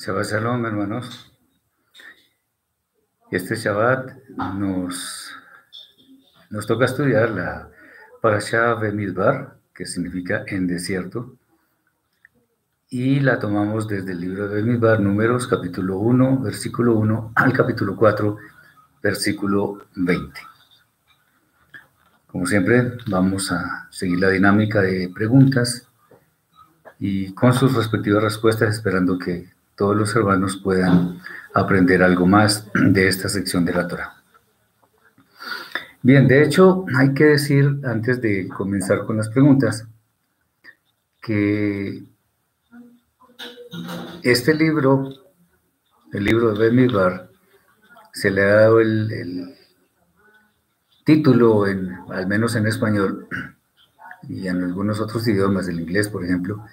Shabbat Shalom, hermanos. Este Shabbat nos, nos toca estudiar la Parashá Bemidbar, que significa en desierto, y la tomamos desde el libro de Bemidbar, números, capítulo 1, versículo 1, al capítulo 4, versículo 20. Como siempre, vamos a seguir la dinámica de preguntas y con sus respectivas respuestas, esperando que todos los hermanos puedan aprender algo más de esta sección de la Torah. Bien, de hecho, hay que decir, antes de comenzar con las preguntas, que este libro, el libro de Bemidbar, se le ha dado el, el título, en, al menos en español, y en algunos otros idiomas, el inglés, por ejemplo,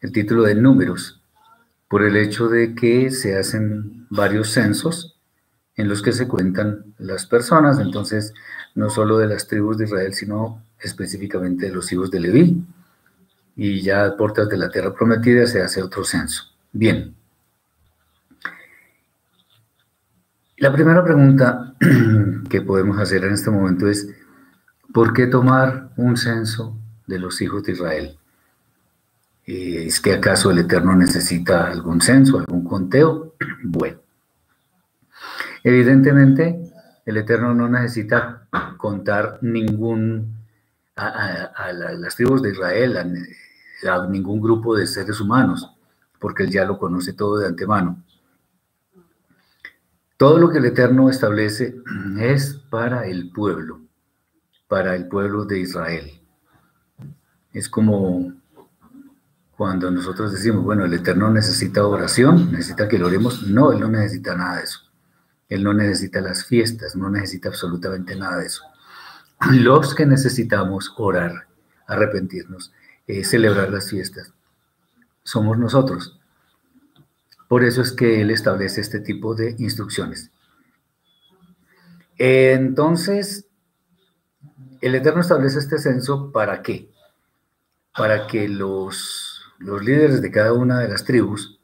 el título de números, por el hecho de que se hacen varios censos en los que se cuentan las personas, entonces no solo de las tribus de Israel, sino específicamente de los hijos de Leví, y ya a puertas de la tierra prometida se hace otro censo. Bien. La primera pregunta que podemos hacer en este momento es, ¿por qué tomar un censo de los hijos de Israel? Eh, ¿Es que acaso el Eterno necesita algún censo, algún conteo? Bueno, evidentemente el Eterno no necesita contar ningún, a, las tribus de Israel, a, ningún grupo de seres humanos, porque Él ya lo conoce todo de antemano. Todo lo que el Eterno establece es para el pueblo, para el pueblo de Israel. Es como cuando nosotros decimos, bueno, el Eterno necesita oración, necesita que lo oremos, no, Él no necesita nada de eso. Él no necesita las fiestas, no necesita absolutamente nada de eso. Los que necesitamos orar, arrepentirnos, eh, celebrar las fiestas, somos nosotros. Por eso es que Él establece este tipo de instrucciones. Entonces, el Eterno establece este censo para qué? Para que los los líderes de cada una de las tribus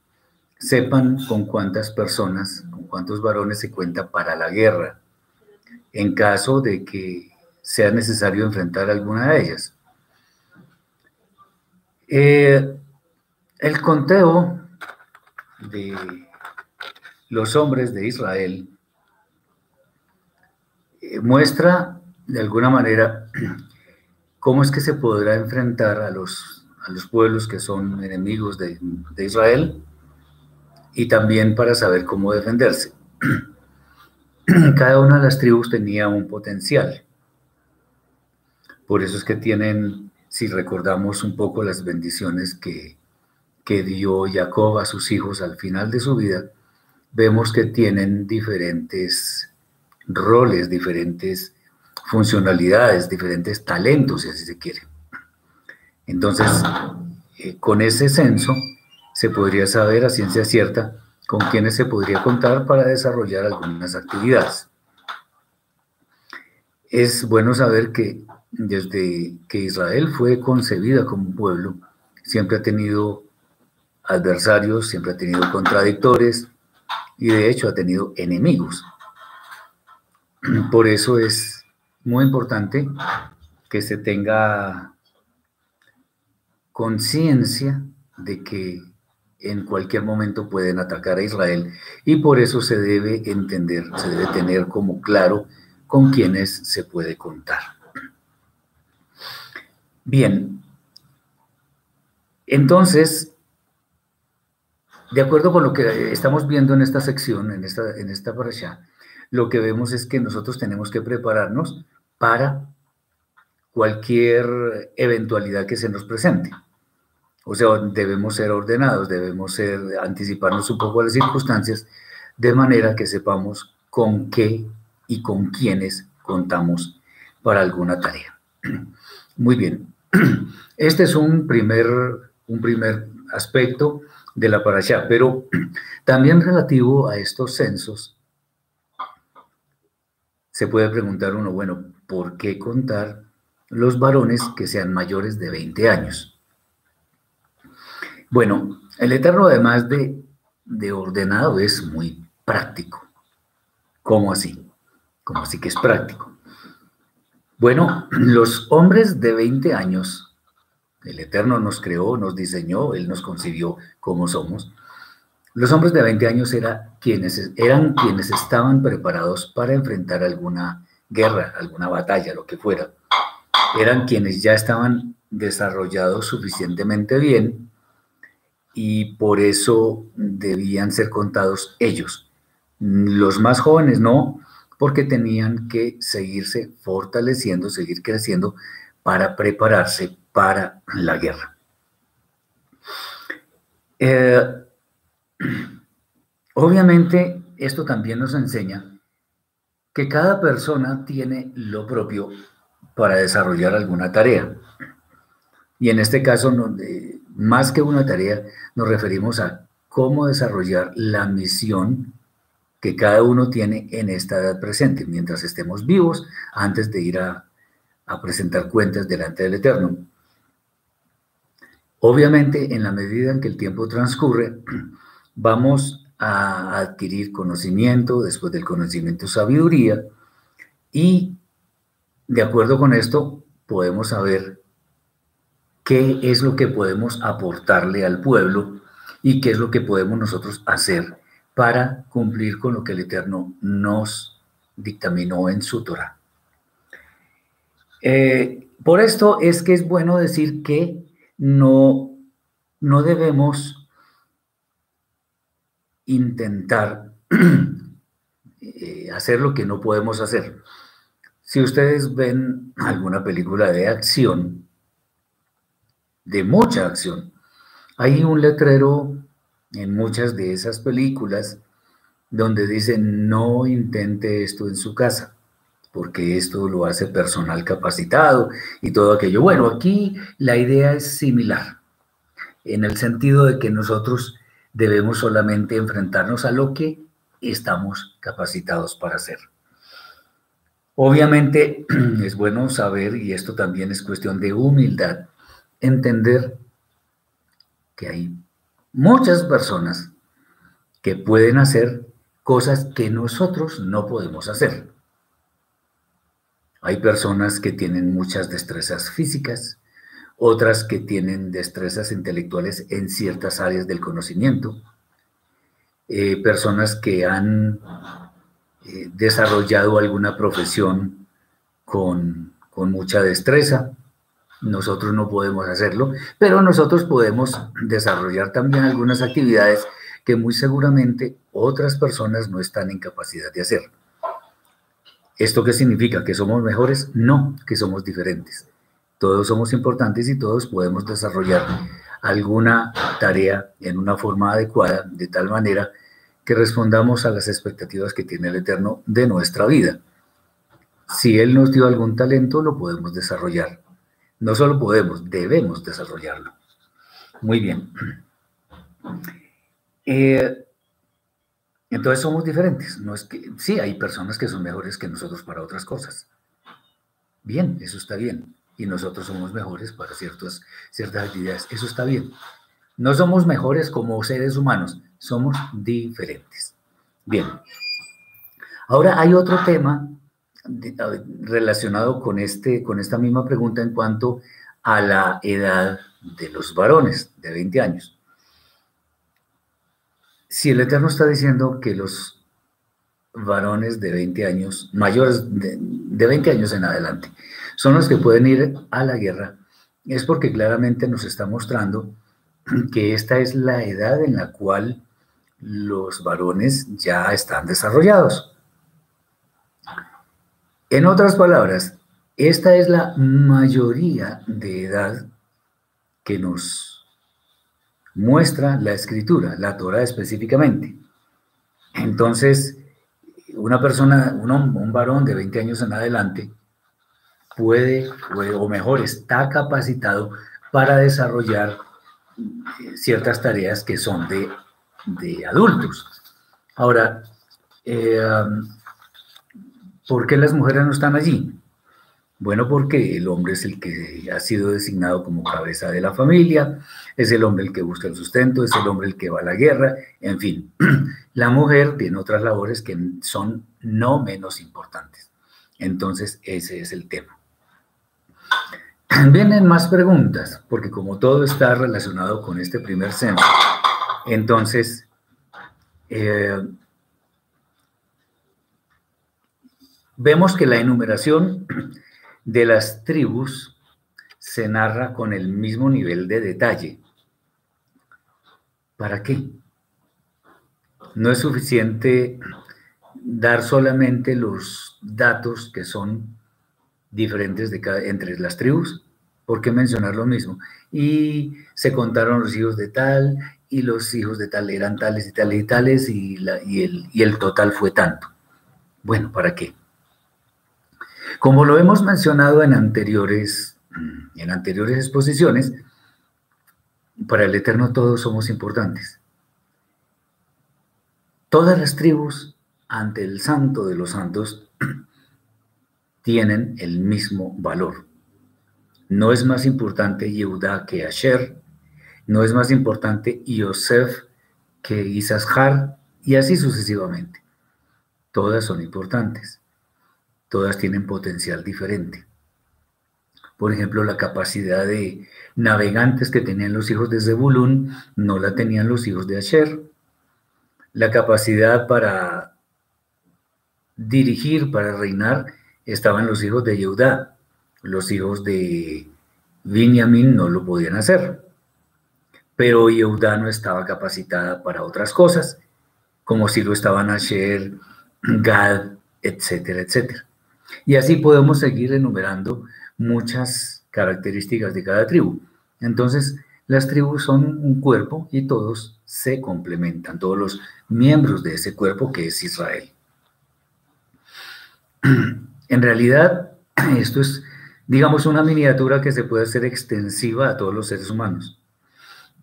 sepan con cuántas personas, con cuántos varones se cuenta para la guerra, en caso de que sea necesario enfrentar alguna de ellas. Eh, el conteo de los hombres de Israel eh, muestra de alguna manera cómo es que se podrá enfrentar a los a los pueblos que son enemigos de, Israel y también para saber cómo defenderse. Cada una de las tribus tenía un potencial. Por eso es que tienen, si recordamos un poco las bendiciones que, que dio Jacob a sus hijos al final de su vida, vemos que tienen diferentes roles, diferentes funcionalidades, diferentes talentos, si así se quiere. Entonces, eh, con ese censo se podría saber a ciencia cierta con quiénes se podría contar para desarrollar algunas actividades. Es bueno saber que desde que Israel fue concebida como pueblo, siempre ha tenido adversarios, siempre ha tenido contradictores y de hecho ha tenido enemigos. Por eso es muy importante que se tenga conciencia de que en cualquier momento pueden atacar a Israel y por eso se debe entender, se debe tener como claro con quiénes se puede contar. Bien, entonces, de acuerdo con lo que estamos viendo en esta sección, en esta, en esta parasha, lo que vemos es que nosotros tenemos que prepararnos para cualquier eventualidad que se nos presente. O sea, debemos ser ordenados, debemos ser, anticiparnos un poco a las circunstancias, de manera que sepamos con qué y con quiénes contamos para alguna tarea. Muy bien. Este es un primer, un primer aspecto de la parasha, pero también relativo a estos censos, se puede preguntar uno, bueno, ¿por qué contar los varones que sean mayores de 20 años? Bueno, el Eterno, además de, de ordenado es muy práctico. ¿Cómo así? ¿Cómo así que es práctico? Bueno, los hombres de 20 años, el Eterno nos creó, nos diseñó, Él nos concibió como somos. Los hombres de 20 años era quienes, eran quienes estaban preparados para enfrentar alguna guerra, alguna batalla, lo que fuera. Eran quienes ya estaban desarrollados suficientemente bien y por eso debían ser contados ellos. Los más jóvenes no, porque tenían que seguirse fortaleciendo, seguir creciendo para prepararse para la guerra. Eh, obviamente, esto también nos enseña que cada persona tiene lo propio para desarrollar alguna tarea. Y en este caso, más que una tarea, nos referimos a cómo desarrollar la misión que cada uno tiene en esta edad presente, mientras estemos vivos, antes de ir a, presentar cuentas delante del Eterno. Obviamente, en la medida en que el tiempo transcurre, vamos a adquirir conocimiento, después del conocimiento sabiduría, y de acuerdo con esto podemos saber qué es lo que podemos aportarle al pueblo y qué es lo que podemos nosotros hacer para cumplir con lo que el Eterno nos dictaminó en su Torah. Eh, por esto es que es bueno decir que no, no debemos intentar eh, hacer lo que no podemos hacer. Si ustedes ven alguna película de acción, de mucha acción, hay un letrero en muchas de esas películas donde dicen no intente esto en su casa, porque esto lo hace personal capacitado y todo aquello. Bueno, aquí la idea es similar, en el sentido de que nosotros debemos solamente enfrentarnos a lo que estamos capacitados para hacer. Obviamente es bueno saber, y esto también es cuestión de humildad, entender que hay muchas personas que pueden hacer cosas que nosotros no podemos hacer. Hay personas que tienen muchas destrezas físicas, otras que tienen destrezas intelectuales en ciertas áreas del conocimiento, eh, personas que han eh, desarrollado alguna profesión con, con mucha destreza, nosotros no podemos hacerlo, pero nosotros podemos desarrollar también algunas actividades que muy seguramente otras personas no están en capacidad de hacer. ¿Esto qué significa? ¿Que somos mejores? No, que somos diferentes. Todos somos importantes y todos podemos desarrollar alguna tarea en una forma adecuada, de tal manera que respondamos a las expectativas que tiene el Eterno de nuestra vida. Si Él nos dio algún talento, lo podemos desarrollar. No solo podemos, debemos desarrollarlo. Muy bien. Eh, entonces somos diferentes. No es que, sí, hay personas que son mejores que nosotros para otras cosas. Bien, eso está bien. Y nosotros somos mejores para ciertas, ciertas actividades. Eso está bien. No somos mejores como seres humanos, somos diferentes. Bien. Ahora hay otro tema relacionado con, este, con esta misma pregunta en cuanto a la edad de los varones de 20 años. Si el Eterno está diciendo que los varones de 20 años, mayores de, de 20 años en adelante, son los que pueden ir a la guerra, es porque claramente nos está mostrando que esta es la edad en la cual los varones ya están desarrollados. En otras palabras, esta es la mayoría de edad que nos muestra la escritura, la Torah específicamente. Entonces, una persona, un, un varón de 20 años en adelante, puede, o mejor, está capacitado para desarrollar eh, ciertas tareas que son de, adultos. Ahora, eh, ¿Por qué las mujeres no están allí? Bueno, porque el hombre es el que ha sido designado como cabeza de la familia, es el hombre el que busca el sustento, es el hombre el que va a la guerra, en fin. La mujer tiene otras labores que son no menos importantes. Entonces, ese es el tema. Vienen más preguntas, porque como todo está relacionado con este primer censo, entonces, eh, vemos que la enumeración de las tribus se narra con el mismo nivel de detalle. ¿Para qué? No es suficiente dar solamente los datos que son diferentes entre las tribus, ¿por qué mencionar lo mismo? Y se contaron los hijos de tal, y los hijos de tal eran tales y tales y tales, y, y, el, y el total fue tanto. Bueno, ¿para qué? Como lo hemos mencionado en anteriores, en anteriores exposiciones, para el Eterno todos somos importantes. Todas las tribus ante el Santo de los Santos tienen el mismo valor. No es más importante Yehudá que Asher, no es más importante Yosef que Isashar, y así sucesivamente. Todas son importantes todas tienen potencial diferente. Por ejemplo, la capacidad de navegantes que tenían los hijos de Zebulun no la tenían los hijos de Asher. La capacidad para dirigir, para reinar, estaban los hijos de Yehudá. Los hijos de Binyamin no lo podían hacer. Pero Yehudá no estaba capacitada para otras cosas, como si lo estaban Asher, Gad, etcétera, etcétera. Y así podemos seguir enumerando muchas características de cada tribu. Entonces, las tribus son un cuerpo y todos se complementan, todos los miembros de ese cuerpo que es Israel. En realidad, esto es, digamos, una miniatura que se puede hacer extensiva a todos los seres humanos.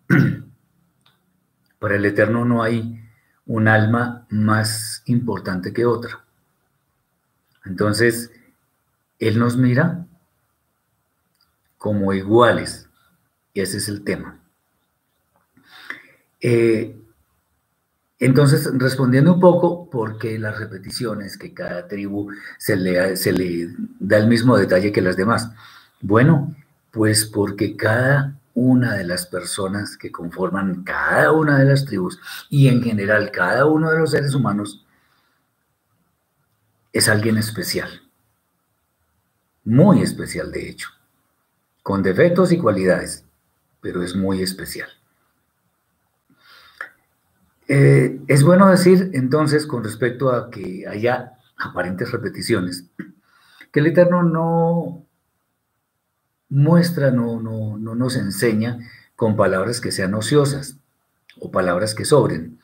Para el Eterno no hay un alma más importante que otra. Entonces, Él nos mira como iguales. Y ese es el tema. Eh, entonces, respondiendo un poco, ¿por qué las repeticiones que cada tribu se le da el mismo detalle que las demás? Bueno, pues porque cada una de las personas que conforman cada una de las tribus y en general cada uno de los seres humanos es alguien especial, muy especial de hecho, con defectos y cualidades, pero es muy especial. Eh, es bueno decir entonces con respecto a que haya aparentes repeticiones, que el Eterno no muestra, no, no, no nos enseña con palabras que sean ociosas o palabras que sobren.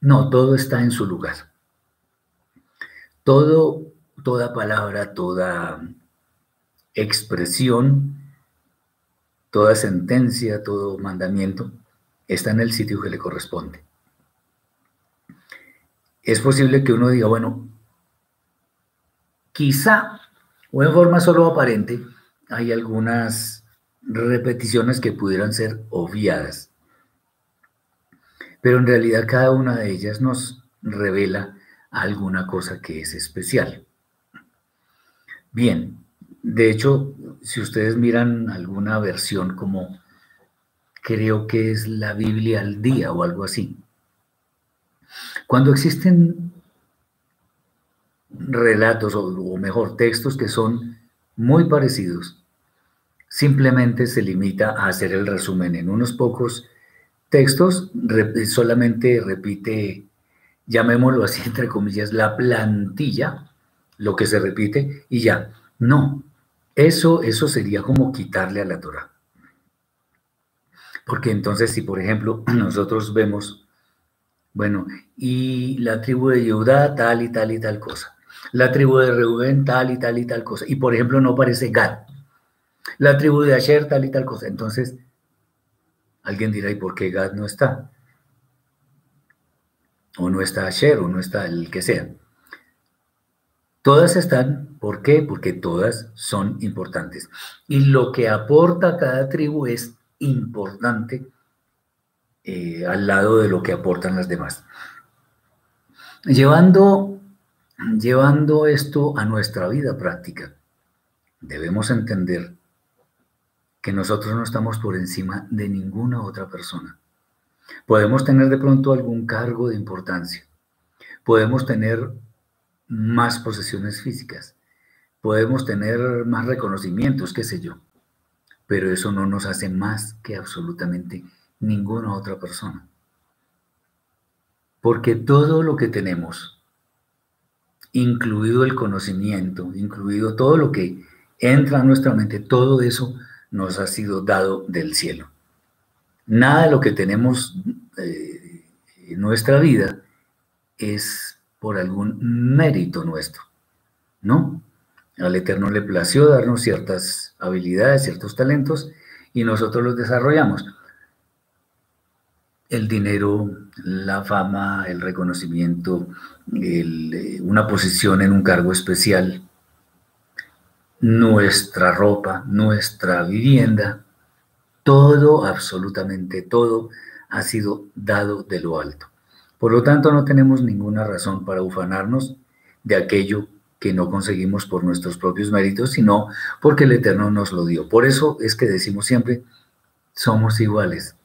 No, todo está en su lugar. Todo, toda palabra, toda expresión, toda sentencia, todo mandamiento está en el sitio que le corresponde. Es posible que uno diga, bueno, quizá, o en forma solo aparente, hay algunas repeticiones que pudieran ser obviadas, pero en realidad cada una de ellas nos revela alguna cosa que es especial. Bien, de hecho, si ustedes miran alguna versión como creo que es la Biblia al día o algo así, cuando existen relatos o, mejor textos que son muy parecidos, simplemente se limita a hacer el resumen en unos pocos textos, solamente repite llamémoslo así, entre comillas, la plantilla, lo que se repite, y ya. No, eso, eso sería como quitarle a la Torah. Porque entonces, si por ejemplo nosotros vemos, bueno, y la tribu de Judá tal y tal y tal cosa, la tribu de Reuben tal y tal y tal cosa, y por ejemplo no aparece Gad, la tribu de Asher tal y tal cosa, entonces alguien dirá, ¿y por qué Gad no está? O no está Asher, o no está el que sea. Todas están, ¿por qué? Porque todas son importantes. Y lo que aporta cada tribu es importante eh, al lado de lo que aportan las demás. Llevando, llevando esto a nuestra vida práctica, debemos entender que nosotros no estamos por encima de ninguna otra persona. Podemos tener de pronto algún cargo de importancia, podemos tener más posesiones físicas, podemos tener más reconocimientos, qué sé yo, pero eso no nos hace más que absolutamente ninguna otra persona. Porque todo lo que tenemos, incluido el conocimiento, incluido todo lo que entra a nuestra mente, todo eso nos ha sido dado del cielo. Nada de lo que tenemos eh, en nuestra vida es por algún mérito nuestro, ¿no? Al Eterno le plació darnos ciertas habilidades, ciertos talentos, y nosotros los desarrollamos. El dinero, la fama, el reconocimiento, eh, una posición en un cargo especial, nuestra ropa, nuestra vivienda, todo, absolutamente todo, ha sido dado de lo alto. Por lo tanto, no tenemos ninguna razón para ufanarnos de aquello que no conseguimos por nuestros propios méritos, sino porque el Eterno nos lo dio. Por eso es que decimos siempre, somos iguales.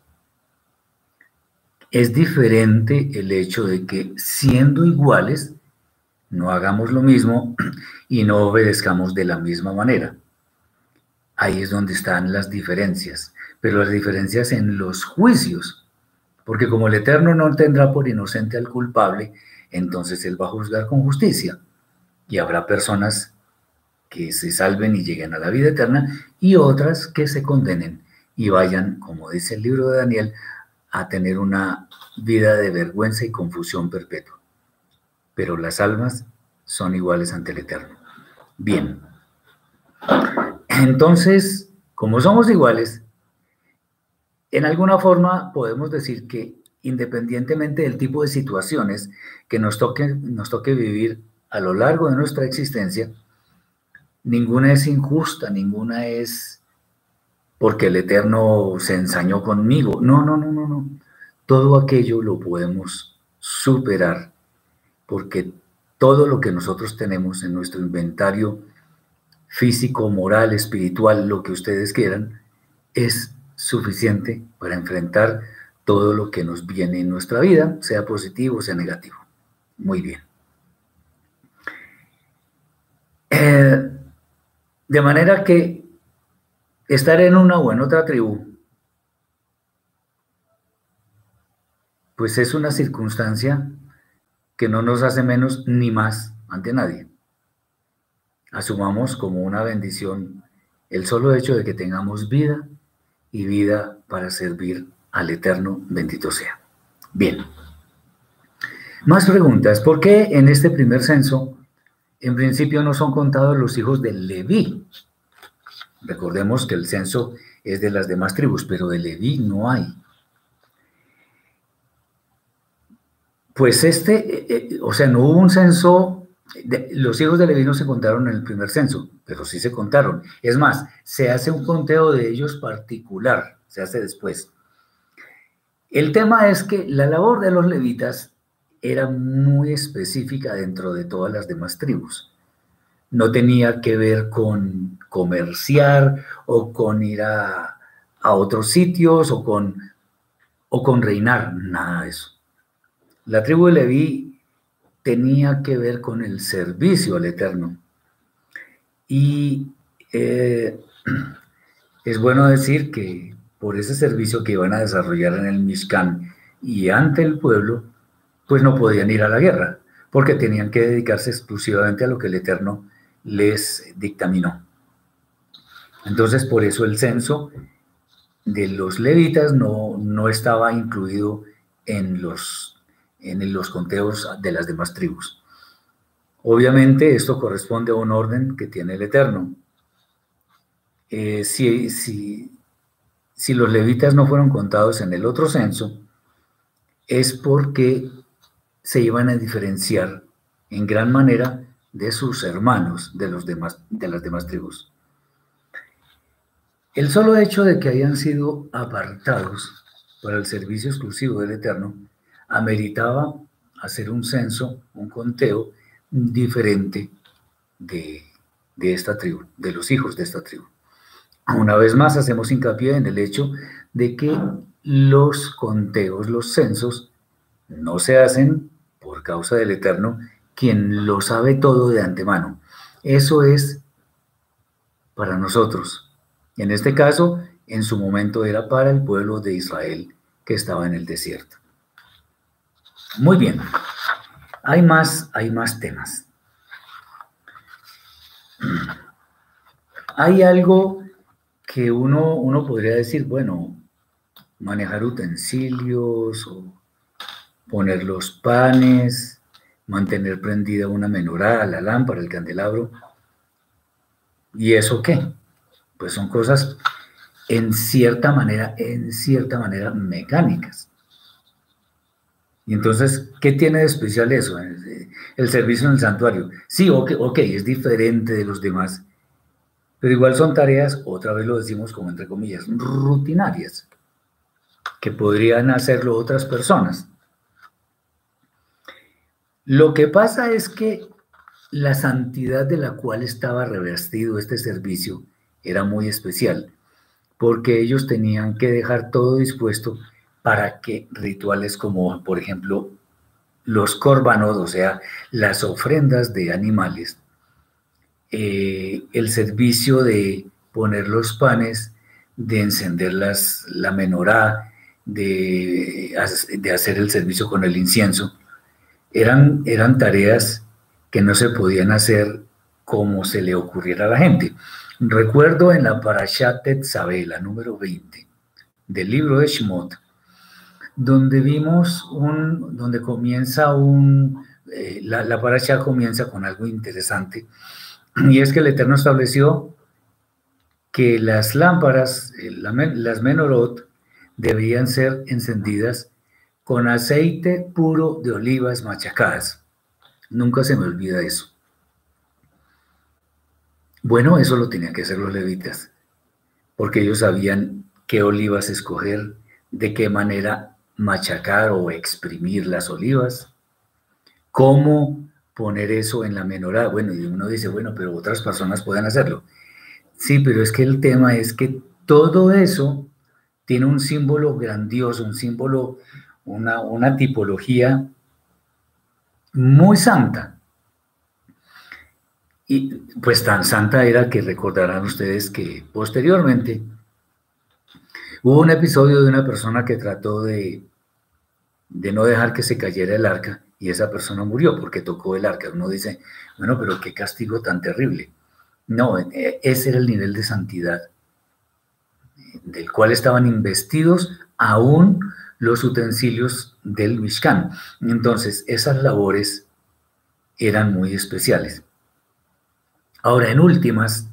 Es diferente el hecho de que siendo iguales, no hagamos lo mismo y no obedezcamos de la misma manera. Ahí es donde están las diferencias, pero las diferencias en los juicios, porque como el Eterno no tendrá por inocente al culpable, entonces Él va a juzgar con justicia y habrá personas que se salven y lleguen a la vida eterna y otras que se condenen y vayan, como dice el libro de Daniel, a tener una vida de vergüenza y confusión perpetua pero las almas son iguales ante el Eterno. Bien. Entonces, como somos iguales, en alguna forma podemos decir que independientemente del tipo de situaciones que nos toque, nos toque vivir a lo largo de nuestra existencia, ninguna es injusta, ninguna es porque el Eterno se ensañó conmigo. No, no, no, no, no. Todo aquello lo podemos superar porque todo lo que nosotros tenemos en nuestro inventario físico, moral, espiritual, lo que ustedes quieran, es suficiente para enfrentar todo lo que nos viene en nuestra vida, sea positivo sea negativo. Muy bien. Eh, de manera que estar en una o en otra tribu, pues es una circunstancia que no nos hace menos ni más ante nadie. Asumamos como una bendición el solo hecho de que tengamos vida y vida para servir al Eterno, bendito sea. Bien. Más preguntas. ¿Por qué en este primer censo, en principio no son contados los hijos de Leví? Recordemos que el censo es de las demás tribus, pero de Leví no hay. Pues este, eh, eh, o sea, no hubo un censo, los hijos de Leví no se contaron en el primer censo, pero sí se contaron. Es más, se hace un conteo de ellos particular, se hace después. El tema es que la labor de los levitas era muy específica dentro de todas las demás tribus. No tenía que ver con comerciar o con ir a, a otros sitios o con, o con reinar, nada de eso. La tribu de Leví tenía que ver con el servicio al Eterno. Y eh, es bueno decir que por ese servicio que iban a desarrollar en el Mishkan y ante el pueblo, pues no podían ir a la guerra, porque tenían que dedicarse exclusivamente a lo que el Eterno les dictaminó. Entonces, por eso el censo de los levitas no, no estaba incluido en los en los conteos de las demás tribus. Obviamente esto corresponde a un orden que tiene el Eterno. Eh, si, si, si los levitas no fueron contados en el otro censo, es porque se iban a diferenciar en gran manera de sus hermanos de, los demás, de las demás tribus. El solo hecho de que hayan sido apartados para el servicio exclusivo del Eterno ameritaba hacer un censo, un conteo diferente de, de esta tribu, de los hijos de esta tribu. Una vez más hacemos hincapié en el hecho de que los conteos, los censos, no se hacen por causa del Eterno, quien lo sabe todo de antemano. Eso es para nosotros. En este caso, en su momento era para el pueblo de Israel que estaba en el desierto. Muy bien. Hay más, hay más temas. Hay algo que uno, uno podría decir, bueno, manejar utensilios o poner los panes, mantener prendida una menorá, la lámpara, el candelabro. ¿Y eso qué? Pues son cosas en cierta manera, en cierta manera mecánicas. Y entonces, ¿qué tiene de especial eso? El servicio en el santuario. Sí, ok, es diferente de los demás, pero igual son tareas, otra vez lo decimos como entre comillas, rutinarias, que podrían hacerlo otras personas. Lo que pasa es que la santidad de la cual estaba revestido este servicio era muy especial, porque ellos tenían que dejar todo dispuesto para que rituales como, por ejemplo, los corbanos, o sea, las ofrendas de animales, eh, el servicio de poner los panes, de encender las, la menorá, de, de hacer el servicio con el incienso, eran, eran tareas que no se podían hacer como se le ocurriera a la gente. Recuerdo en la Parashat Tetzabela, número 20, del libro de Shemot, donde vimos un, donde comienza un, eh, la, la Parashat comienza con algo interesante, y es que el Eterno estableció que las lámparas, eh, las menorot, debían ser encendidas con aceite puro de olivas machacadas. Nunca se me olvida eso. Bueno, eso lo tenían que hacer los levitas, porque ellos sabían qué olivas escoger, de qué manera machacar o exprimir las olivas, cómo poner eso en la menorá. Bueno, y uno dice, bueno, pero otras personas pueden hacerlo. Sí, pero es que el tema es que todo eso tiene un símbolo grandioso, un símbolo una, tipología muy santa. Y pues tan santa era que recordarán ustedes que posteriormente hubo un episodio de una persona que trató de, de no dejar que se cayera el arca y esa persona murió porque tocó el arca. Uno dice, bueno, pero qué castigo tan terrible. No, e, ese era el nivel de santidad del cual estaban investidos aún los utensilios del Mishkan. Entonces, esas labores eran muy especiales. Ahora, en últimas,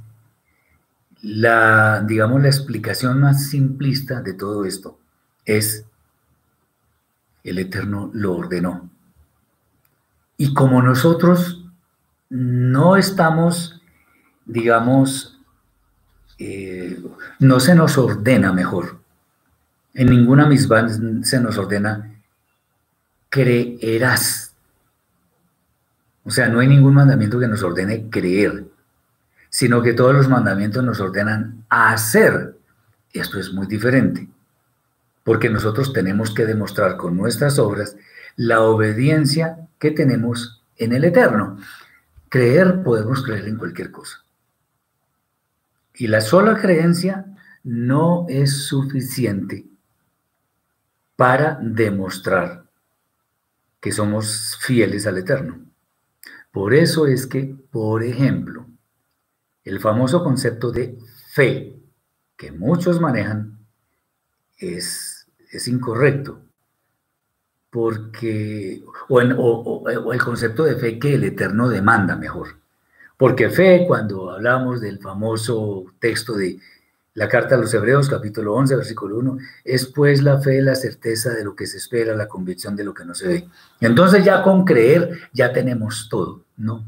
la, digamos, la explicación más simplista de todo esto es el Eterno lo ordenó. Y como nosotros no estamos, digamos, eh, no se nos ordena mejor, en ninguna misma se nos ordena creerás. O sea, no hay ningún mandamiento que nos ordene creer, sino que todos los mandamientos nos ordenan hacer. Esto es muy diferente, porque nosotros tenemos que demostrar con nuestras obras la obediencia que tenemos en el Eterno. Creer, podemos creer en cualquier cosa. Y la sola creencia no es suficiente para demostrar que somos fieles al Eterno. Por eso es que, por ejemplo, el famoso concepto de fe que muchos manejan es, es incorrecto, porque, o, el concepto de fe que el Eterno demanda mejor, porque fe, cuando hablamos del famoso texto de la carta a los Hebreos, capítulo 11, versículo 1, es pues la fe, la certeza de lo que se espera, la convicción de lo que no se ve. Entonces ya con creer ya tenemos todo, ¿no?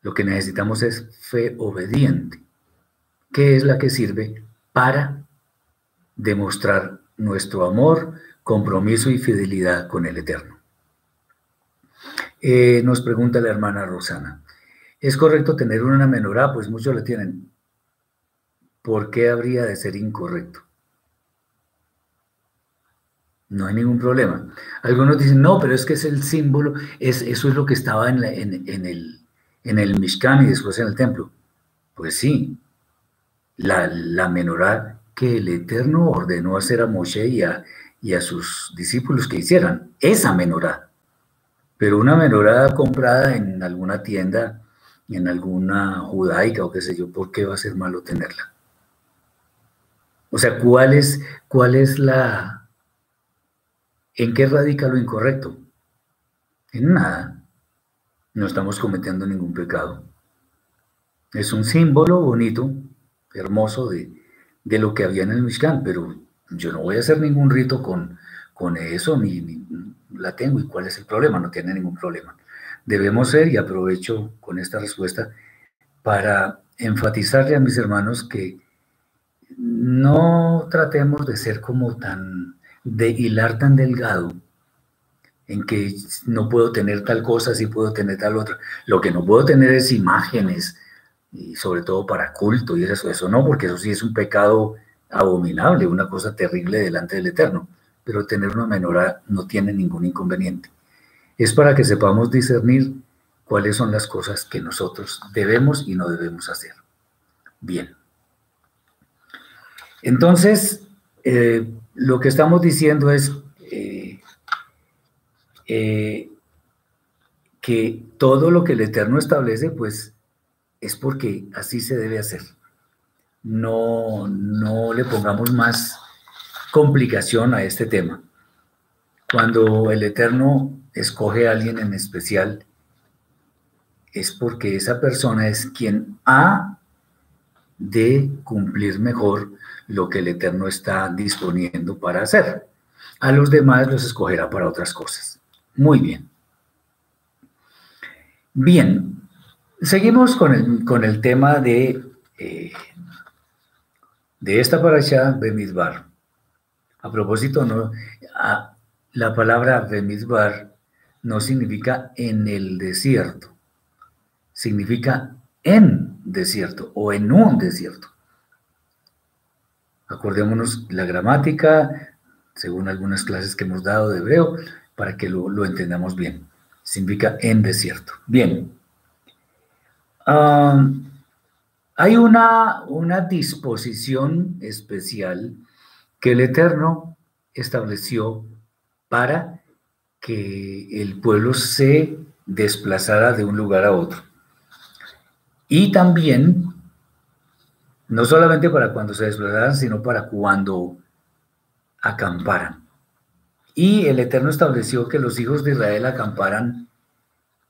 Lo que necesitamos es fe obediente, que es la que sirve para demostrar nuestro amor, compromiso y fidelidad con el Eterno. Eh, nos pregunta la hermana Rosana, ¿es correcto tener una menorá? Pues muchos la tienen. ¿Por qué habría de ser incorrecto? No hay ningún problema. Algunos dicen, no, pero es que es el símbolo, es, eso es lo que estaba en, el, en el Mishkan y después en el templo. Pues sí, la, la menorá que el Eterno ordenó hacer a Moshe y a, y a sus discípulos que hicieran, esa menorá. Pero una menorá comprada en alguna tienda, en alguna judaica o qué sé yo, ¿por qué va a ser malo tenerla? O sea, ¿cuál es, cuál es la, ¿En qué radica lo incorrecto? En nada. No estamos cometiendo ningún pecado. Es un símbolo bonito, hermoso de, lo que había en el Mishkan, pero yo no voy a hacer ningún rito con, con eso, ni, la tengo. ¿Y cuál es el problema? No tiene ningún problema. Debemos ser, y aprovecho con esta respuesta, para enfatizarle a mis hermanos que no tratemos de ser como tan de hilar tan delgado en que no puedo tener tal cosa, sí puedo tener tal otra. Lo que no puedo tener es imágenes, y sobre todo para culto y eso, eso no, porque eso sí es un pecado abominable, una cosa terrible delante del Eterno. Pero tener una menorá no tiene ningún inconveniente. Es para que sepamos discernir cuáles son las cosas que nosotros debemos y no debemos hacer. Bien. Entonces, eh, lo que estamos diciendo es eh, eh, que todo lo que el Eterno establece, pues es porque así se debe hacer. No, no le pongamos más complicación a este tema. Cuando el Eterno escoge a alguien en especial, es porque esa persona es quien ha de cumplir mejor lo que el Eterno está disponiendo para hacer. A los demás los escogerá para otras cosas. Muy bien. Bien, seguimos con el, con el tema de, eh, de esta parasha Bemidbar. A propósito, no, la palabra Bemidbar no significa en el desierto, significa en desierto o en un desierto. Acordémonos la gramática, según algunas clases que hemos dado de hebreo, para que lo, entendamos bien. Significa en desierto. Bien. Ah, hay una, una disposición especial que el Eterno estableció para que el pueblo se desplazara de un lugar a otro. Y también no solamente para cuando se desplazaran, sino para cuando acamparan. Y el Eterno estableció que los hijos de Israel acamparan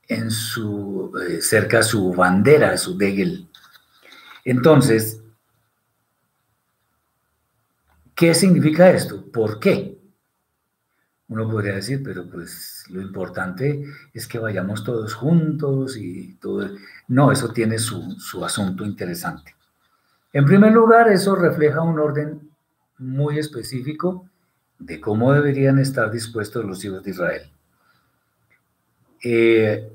en su, eh, cerca a su bandera, a su degel. Entonces, ¿qué significa esto? ¿Por qué? Uno podría decir, pero pues lo importante es que vayamos todos juntos y todo. No, eso tiene su, su asunto interesante. En primer lugar, eso refleja un orden muy específico de cómo deberían estar dispuestos los hijos de Israel. Eh,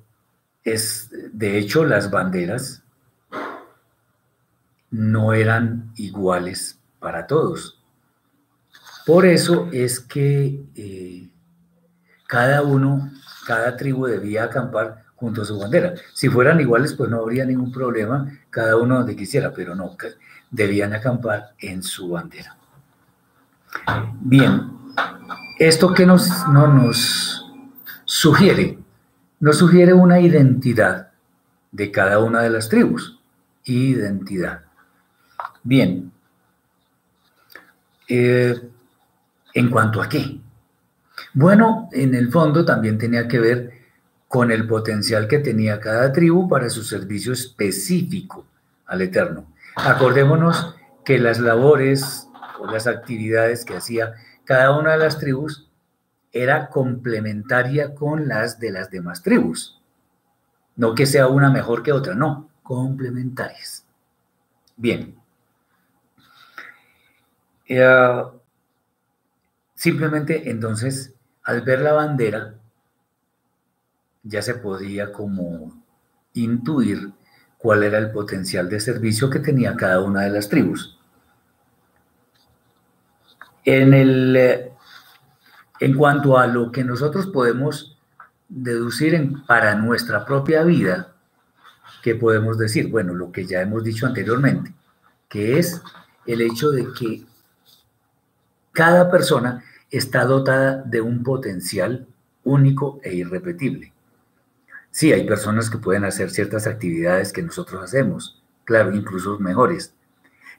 es, de hecho, las banderas no eran iguales para todos. Por eso es que eh, cada uno, cada tribu debía acampar junto a su bandera. Si fueran iguales, pues no habría ningún problema, cada uno donde quisiera, pero no, debían acampar en su bandera. Bien, esto que nos, no nos sugiere, nos sugiere una identidad de cada una de las tribus. Identidad. Bien. Eh, ¿En cuanto a qué? Bueno, en el fondo también tenía que ver con el potencial que tenía cada tribu para su servicio específico al Eterno. Acordémonos que las labores o las actividades que hacía cada una de las tribus era complementaria con las de las demás tribus. No que sea una mejor que otra, no, complementarias. Bien. Eh, simplemente entonces, al ver la bandera, ya se podía como intuir cuál era el potencial de servicio que tenía cada una de las tribus. En, el, eh, en cuanto a lo que nosotros podemos deducir para nuestra propia vida, ¿qué podemos decir? Bueno, lo que ya hemos dicho anteriormente, que es el hecho de que cada persona está dotada de un potencial único e irrepetible. Sí, hay personas que pueden hacer ciertas actividades que nosotros hacemos, claro, incluso mejores,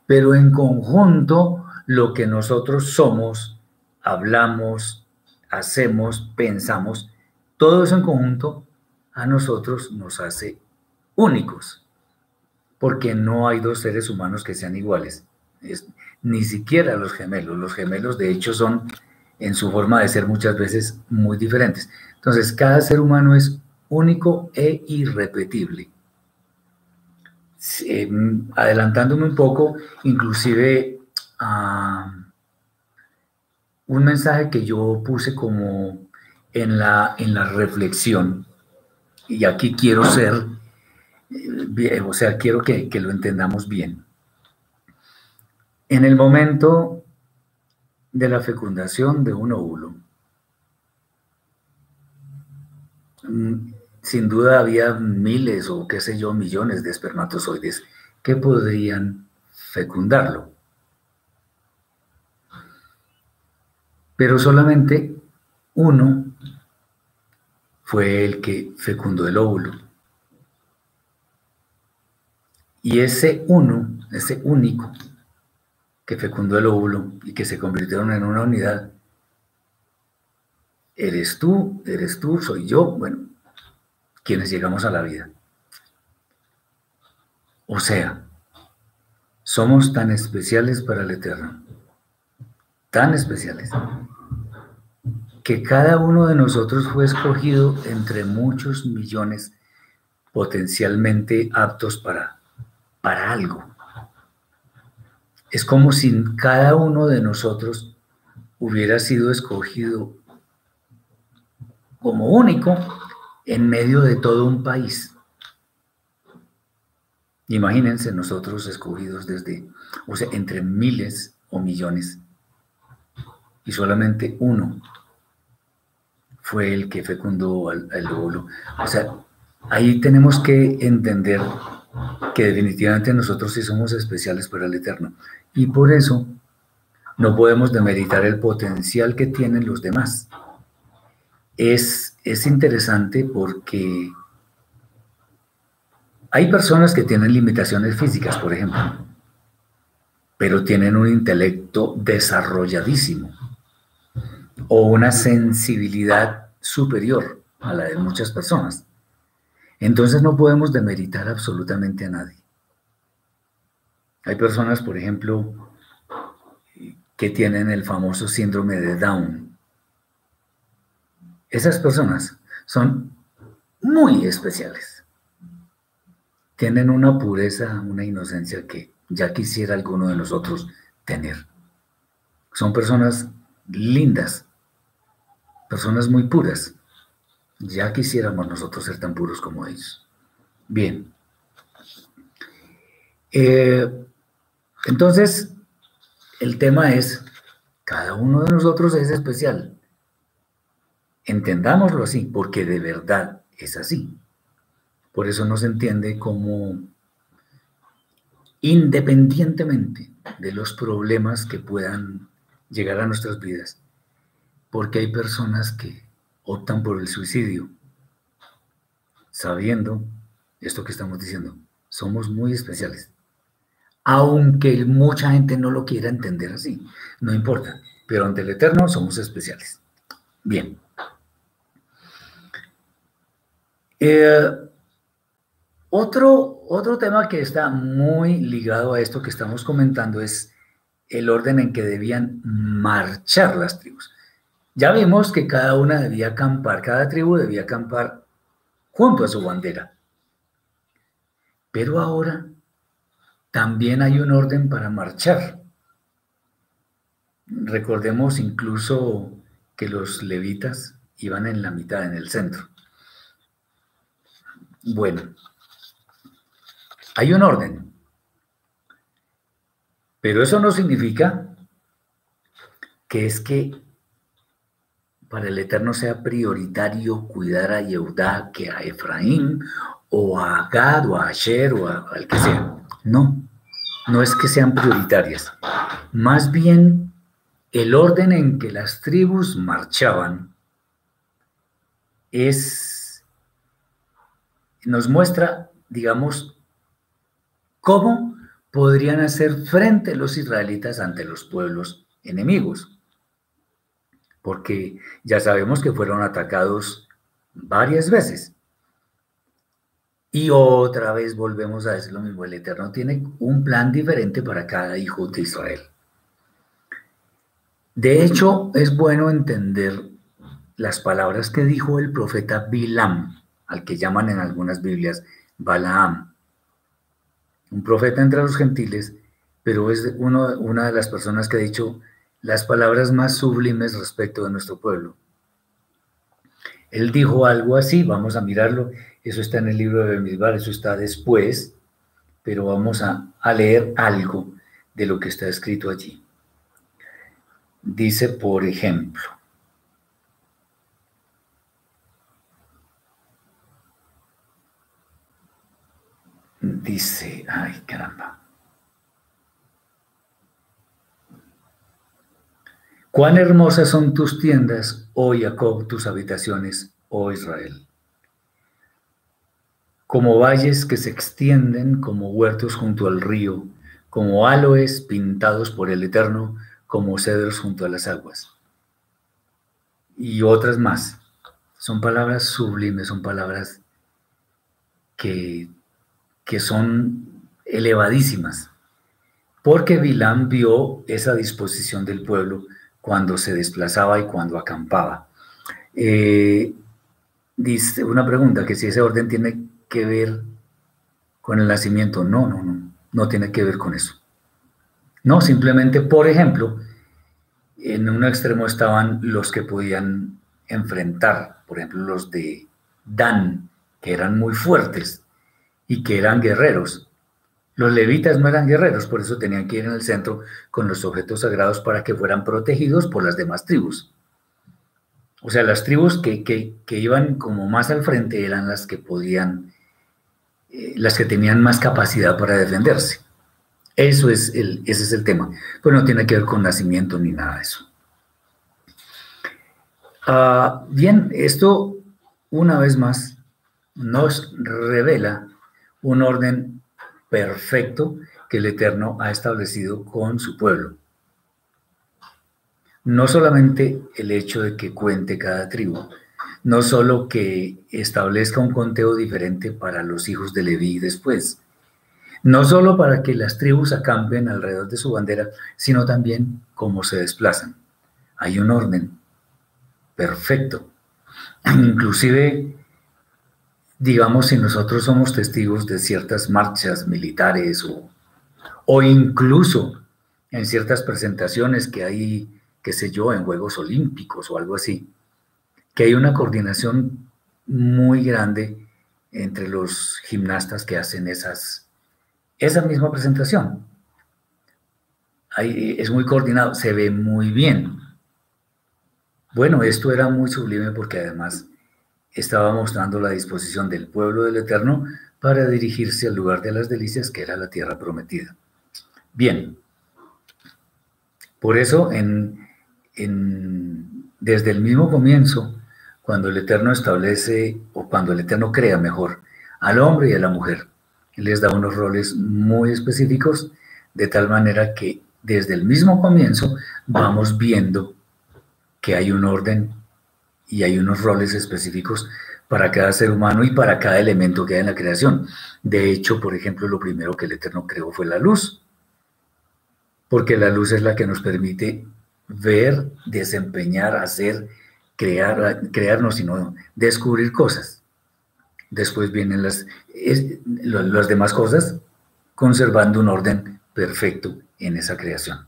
pero en conjunto lo que nosotros somos, hablamos, hacemos, pensamos, todo eso en conjunto a nosotros nos hace únicos, porque no hay dos seres humanos que sean iguales, ni siquiera los gemelos. Los gemelos de hecho son en su forma de ser muchas veces muy diferentes. Entonces, cada ser humano es único e irrepetible. Em, adelantándome un poco, inclusive a un mensaje que yo puse como en la, en la reflexión, y aquí quiero ser, eh, o sea, quiero que, que lo entendamos bien. En el momento de la fecundación de un óvulo, mm, sin duda había miles o qué sé yo, millones de espermatozoides que podrían fecundarlo. Pero solamente uno fue el que fecundó el óvulo. Y ese uno, ese único que fecundó el óvulo y que se convirtieron en una unidad, eres tú, eres tú, soy yo, bueno, quienes llegamos a la vida. O sea, somos tan especiales para el Eterno, tan especiales, que cada uno de nosotros fue escogido entre muchos millones potencialmente aptos para, para algo. Es como si cada uno de nosotros hubiera sido escogido como único en medio de todo un país. Imagínense nosotros escogidos desde, o sea, entre miles o millones, y solamente uno fue el que fecundó al, al óvulo. O sea, ahí tenemos que entender que definitivamente nosotros sí somos especiales para el Eterno. Y por eso no podemos demeritar el potencial que tienen los demás. Es, es interesante porque hay personas que tienen limitaciones físicas, por ejemplo, pero tienen un intelecto desarrolladísimo o una sensibilidad superior a la de muchas personas. Entonces no podemos demeritar absolutamente a nadie. Hay personas, por ejemplo, que tienen el famoso síndrome de Down. Esas personas son muy especiales. Tienen una pureza, una inocencia que ya quisiera alguno de nosotros tener. Son personas lindas, personas muy puras. Ya quisiéramos nosotros ser tan puros como ellos. Bien. Eh, entonces, el tema es, cada uno de nosotros es especial. Entendámoslo así, porque de verdad es así. Por eso no se entiende como independientemente de los problemas que puedan llegar a nuestras vidas, porque hay personas que optan por el suicidio, sabiendo esto que estamos diciendo, somos muy especiales. Aunque mucha gente no lo quiera entender así, no importa, pero ante el Eterno somos especiales. Bien. Eh, otro, otro tema que está muy ligado a esto que estamos comentando es el orden en que debían marchar las tribus. Ya vimos que cada una debía acampar, cada tribu debía acampar junto a su bandera, Pero ahora también hay un orden para marchar. Recordemos incluso que los levitas iban en la mitad, en el centro. Bueno, hay un orden, pero eso no significa que es que para el Eterno sea prioritario cuidar a Yehudá que a Efraín o a Gad o a Asher o al que sea. No, no es que sean prioritarias. Más bien, el orden en que las tribus marchaban es, nos muestra, digamos, cómo podrían hacer frente los israelitas ante los pueblos enemigos. Porque ya sabemos que fueron atacados varias veces. Y otra vez volvemos a decir lo mismo, el Eterno tiene un plan diferente para cada hijo de Israel. De hecho, es bueno entender las palabras que dijo el profeta Bilam, al que llaman en algunas Biblias Balaam, un profeta entre los gentiles, pero es una de las personas que ha dicho las palabras más sublimes respecto de nuestro pueblo. Él dijo algo así, vamos a mirarlo, eso está en el libro de Bemidbar, eso está después, pero vamos a, a leer algo de lo que está escrito allí. Dice, por ejemplo, dice, ay caramba. Cuán hermosas son tus tiendas, oh Jacob, tus habitaciones, oh Israel. Como valles que se extienden como huertos junto al río, como aloes pintados por el Eterno, como cedros junto a las aguas. Y otras más. Son palabras sublimes, son palabras que, que son elevadísimas. Porque Bilam vio esa disposición del pueblo cuando se desplazaba y cuando acampaba. Eh, dice una pregunta, que si ese orden tiene que ver con el nacimiento. No, no, no, no tiene que ver con eso. No, simplemente, por ejemplo, en un extremo estaban los que podían enfrentar, por ejemplo, los de Dan, que eran muy fuertes y que eran guerreros. Los levitas no eran guerreros, por eso tenían que ir en el centro con los objetos sagrados para que fueran protegidos por las demás tribus. O sea, las tribus que, iban como más al frente eran las que podían, eh, las que tenían más capacidad para defenderse. Eso es el, ese es el tema. Pues no tiene que ver con nacimiento ni nada de eso. Ah, bien, esto una vez más nos revela un orden perfecto que el Eterno ha establecido con su pueblo. No solamente el hecho de que cuente cada tribu, no solo que establezca un conteo diferente para los hijos de Leví después, no solo para que las tribus acampen alrededor de su bandera, sino también cómo se desplazan. Hay un orden perfecto. Inclusive, digamos, si nosotros somos testigos de ciertas marchas militares o, o incluso en ciertas presentaciones que hay, qué sé yo, en Juegos Olímpicos o algo así, que hay una coordinación muy grande entre los gimnastas que hacen esas esa misma presentación. Es muy coordinado, se ve muy bien. Bueno, esto era muy sublime porque además estaba mostrando la disposición del pueblo del Eterno para dirigirse al lugar de las delicias que era la tierra prometida. Bien, por eso en, desde el mismo comienzo, cuando el Eterno establece, o cuando el Eterno crea mejor, al hombre y a la mujer, les da unos roles muy específicos, de tal manera que desde el mismo comienzo vamos viendo que hay un orden y hay unos roles específicos para cada ser humano y para cada elemento que hay en la creación. De hecho, por ejemplo, lo primero que el Eterno creó fue la luz, porque la luz es la que nos permite ver, desempeñar, hacer, crear, crearnos, sino descubrir cosas. después vienen las, las demás cosas, conservando un orden perfecto en esa creación.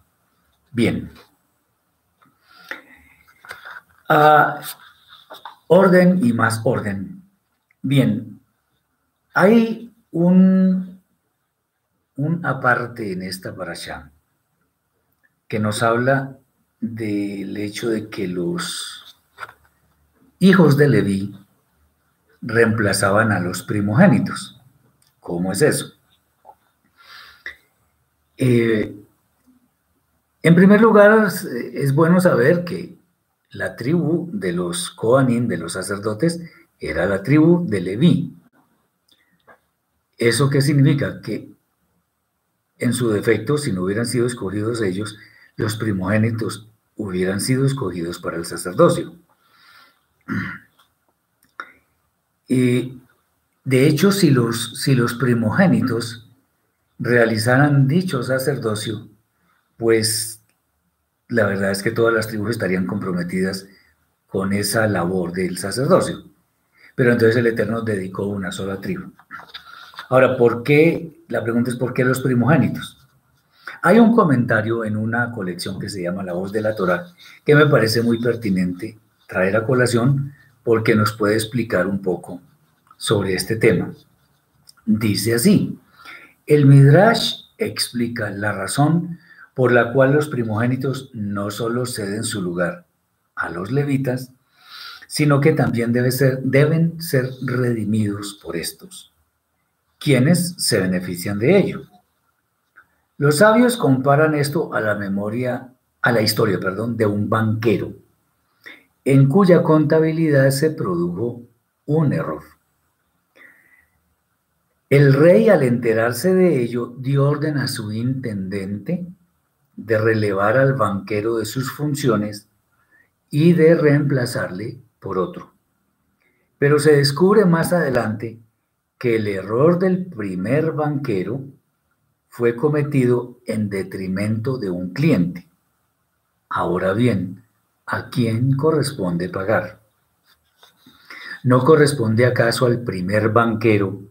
Bien. Ah, orden y más orden. Bien, hay un, aparte en esta parasha que nos habla del hecho de que los hijos de Leví reemplazaban a los primogénitos. ¿Cómo es eso? Eh, en primer lugar, es bueno saber que la tribu de los Kohanim, de los sacerdotes, era la tribu de Leví. ¿Eso qué significa? Que en su defecto, si no hubieran sido escogidos ellos, los primogénitos hubieran sido escogidos para el sacerdocio. Y de hecho, si los, si los primogénitos realizaran dicho sacerdocio, pues la verdad es que todas las tribus estarían comprometidas con esa labor del sacerdocio. Pero entonces el Eterno dedicó una sola tribu. Ahora, ¿por qué? La pregunta es ¿por qué los primogénitos? Hay un comentario en una colección que se llama La voz de la Torah que me parece muy pertinente traer a colación porque nos puede explicar un poco sobre este tema. Dice así, el Midrash explica la razón por la cual los primogénitos no solo ceden su lugar a los levitas, sino que también ser, deben ser redimidos por estos, quienes se benefician de ello. Los sabios comparan esto a la memoria, a la historia, perdón, de un banquero, en cuya contabilidad se produjo un error. El rey, al enterarse de ello, dio orden a su intendente de relevar al banquero de sus funciones y de reemplazarle por otro. Pero se descubre más adelante que el error del primer banquero fue cometido en detrimento de un cliente. Ahora bien, ¿a quién corresponde pagar? ¿No corresponde acaso al primer banquero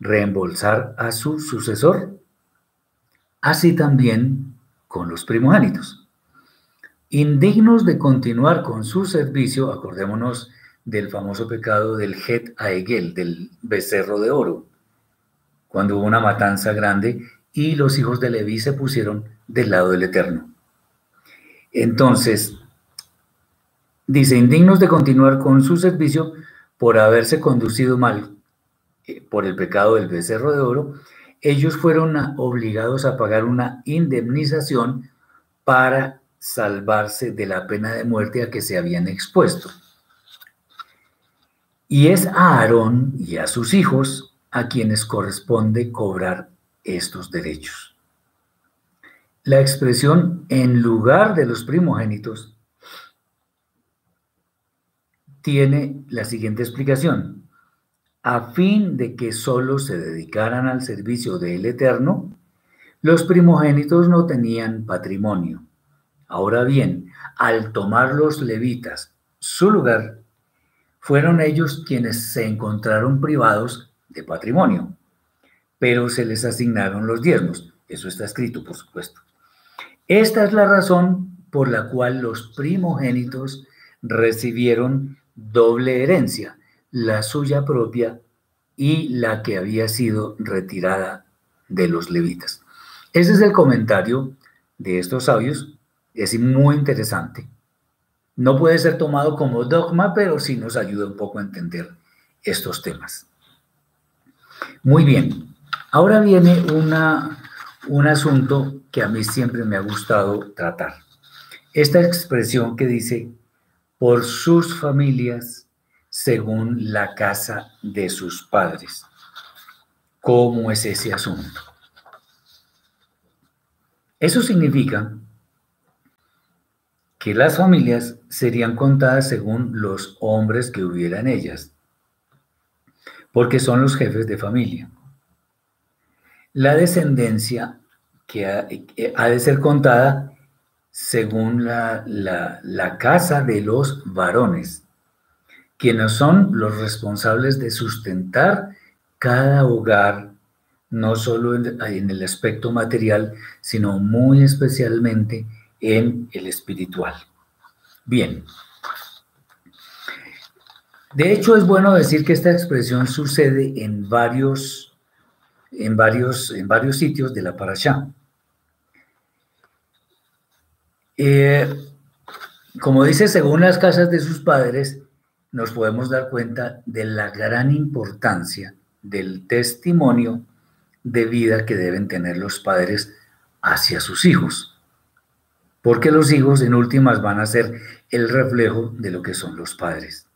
reembolsar a su sucesor? Así también con los primogénitos. Indignos de continuar con su servicio, acordémonos del famoso pecado del Het Aegel, del becerro de oro, cuando hubo una matanza grande y los hijos de Leví se pusieron del lado del Eterno. Entonces, dice, indignos de continuar con su servicio por haberse conducido mal eh, por el pecado del becerro de oro, ellos fueron obligados a pagar una indemnización para salvarse de la pena de muerte a que se habían expuesto. Y es a Aarón y a sus hijos a quienes corresponde cobrar estos derechos. La expresión en lugar de los primogénitos tiene la siguiente explicación a fin de que solo se dedicaran al servicio del Eterno, los primogénitos no tenían patrimonio. Ahora bien, al tomar los levitas su lugar, fueron ellos quienes se encontraron privados de patrimonio, pero se les asignaron los diezmos. Eso está escrito, por supuesto. Esta es la razón por la cual los primogénitos recibieron doble herencia, la suya propia y la que había sido retirada de los levitas. Ese es el comentario de estos sabios. Es muy interesante. No puede ser tomado como dogma, pero sí nos ayuda un poco a entender estos temas. Muy bien. Ahora viene una, un asunto que a mí siempre me ha gustado tratar. Esta expresión que dice, por sus familias según la casa de sus padres. ¿Cómo es ese asunto? Eso significa que las familias serían contadas según los hombres que hubiera en ellas, porque son los jefes de familia. La descendencia que ha, de ser contada según la, la casa de los varones quienes son los responsables de sustentar cada hogar, no solo en, el aspecto material, sino muy especialmente en el espiritual. Bien. De hecho, es bueno decir que esta expresión sucede en varios, en varios, en varios sitios de la parasha. Eh, como dice, según las casas de sus padres, nos podemos dar cuenta de la gran importancia del testimonio de vida que deben tener los padres hacia sus hijos. Porque los hijos en últimas van a ser el reflejo de lo que son los padres.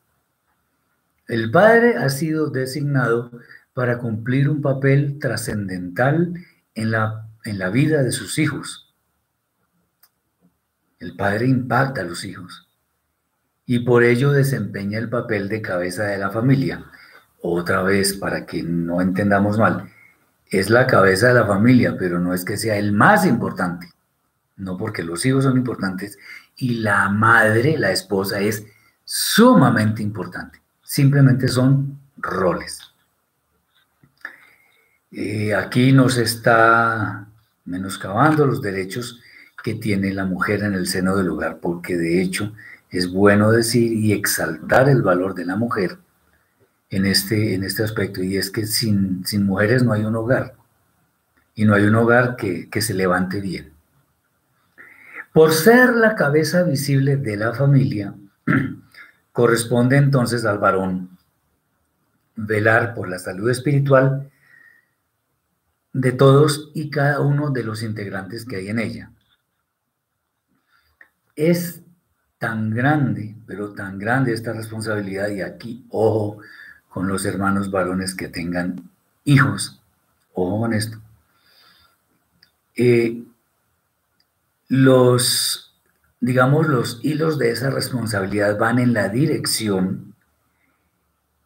El padre ha sido designado para cumplir un papel trascendental en la, en la vida de sus hijos el padre impacta a los hijos y por ello desempeña el papel de cabeza de la familia. Otra vez, para que no entendamos mal, es la cabeza de la familia, pero no es que sea el más importante. No porque los hijos son importantes y la madre, la esposa, es sumamente importante. Simplemente son roles. Eh, aquí nos está menoscabando los derechos que tiene la mujer en el seno del hogar, porque de hecho es bueno decir y exaltar el valor de la mujer en este, en este aspecto, y es que sin, sin mujeres no hay un hogar, y no hay un hogar que, que se levante bien. Por ser la cabeza visible de la familia, corresponde entonces al varón velar por la salud espiritual de todos y cada uno de los integrantes que hay en ella es tan grande, pero tan grande esta responsabilidad, y aquí, ojo, con los hermanos varones que tengan hijos, ojo con esto. Eh, los, digamos, los hilos de esa responsabilidad van en la dirección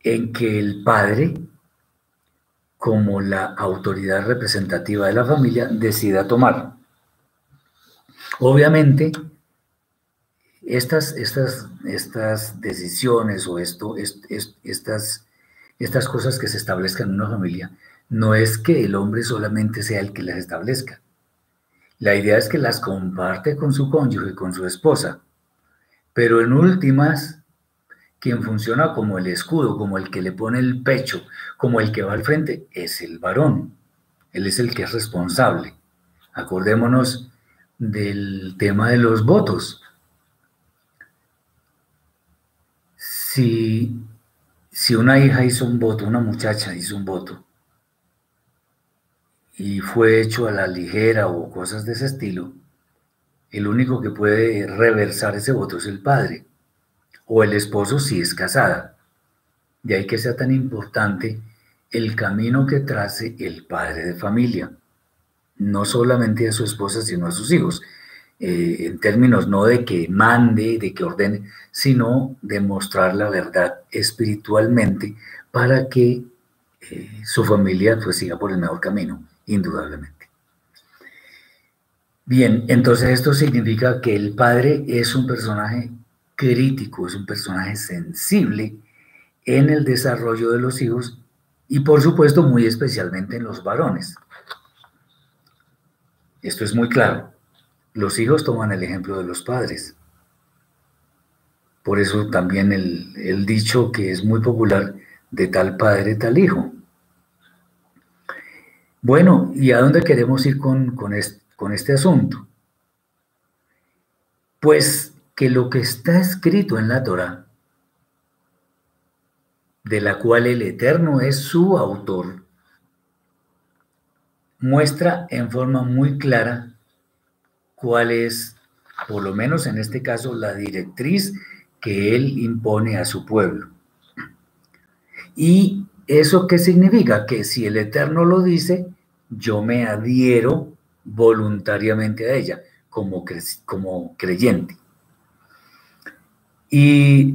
en que el padre, como la autoridad representativa de la familia, decida tomar. Obviamente, estas, estas, estas decisiones o esto, estas, estas cosas que se establezcan en una familia, no es que el hombre solamente sea el que las establezca. La idea es que las comparte con su cónyuge, con su esposa. Pero en últimas, quien funciona como el escudo, como el que le pone el pecho, como el que va al frente, es el varón. Él es el que es responsable. Acordémonos del tema de los votos. Si, si una hija hizo un voto, una muchacha hizo un voto, y fue hecho a la ligera o cosas de ese estilo, el único que puede reversar ese voto es el padre, o el esposo si es casada. De ahí que sea tan importante el camino que trace el padre de familia, no solamente a su esposa, sino a sus hijos. Eh, en términos no de que mande, de que ordene, sino de mostrar la verdad espiritualmente para que eh, su familia pues siga por el mejor camino, indudablemente. Bien, entonces esto significa que el padre es un personaje crítico, es un personaje sensible en el desarrollo de los hijos y por supuesto muy especialmente en los varones. Esto es muy claro. Los hijos toman el ejemplo de los padres. Por eso también el, dicho que es muy popular, de tal padre, tal hijo. Bueno, ¿y a dónde queremos ir con, con, con este asunto? Pues que lo que está escrito en la Torah, de la cual el Eterno es su autor, muestra en forma muy clara cuál es, por lo menos en este caso, la directriz que él impone a su pueblo. ¿Y eso qué significa? Que si el Eterno lo dice, yo me adhiero voluntariamente a ella como, como creyente. Y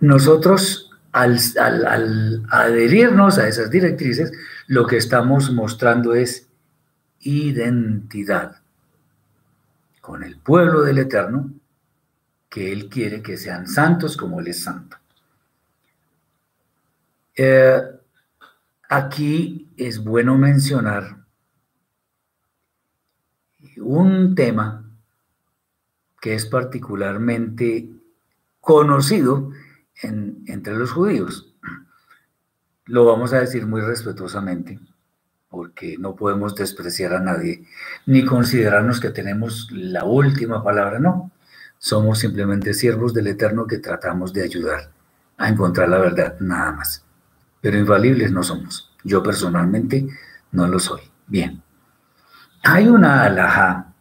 nosotros al, al, adherirnos a esas directrices, lo que estamos mostrando es identidad con el pueblo del Eterno, que Él quiere que sean santos como Él es santo. Eh, aquí es bueno mencionar un tema que es particularmente conocido entre los judíos. Lo vamos a decir muy respetuosamente, porque no podemos despreciar a nadie, ni considerarnos que tenemos la última palabra, no. Somos simplemente siervos del Eterno que tratamos de ayudar a encontrar la verdad, nada más. Pero infalibles no somos. Yo personalmente no lo soy. Bien. Hay una alhaja.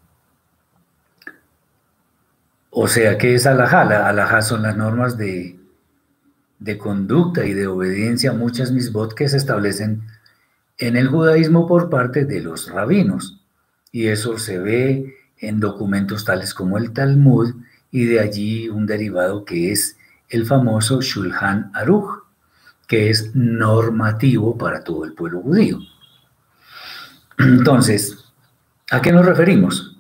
O sea, ¿qué es alhaja? La alhaja son las normas de, de conducta y de obediencia, muchas misbot que se establecen en el judaísmo por parte de los rabinos. Y eso se ve en documentos tales como el Talmud y de allí un derivado que es el famoso Shulhan Aruch, que es normativo para todo el pueblo judío. Entonces, ¿a qué nos referimos?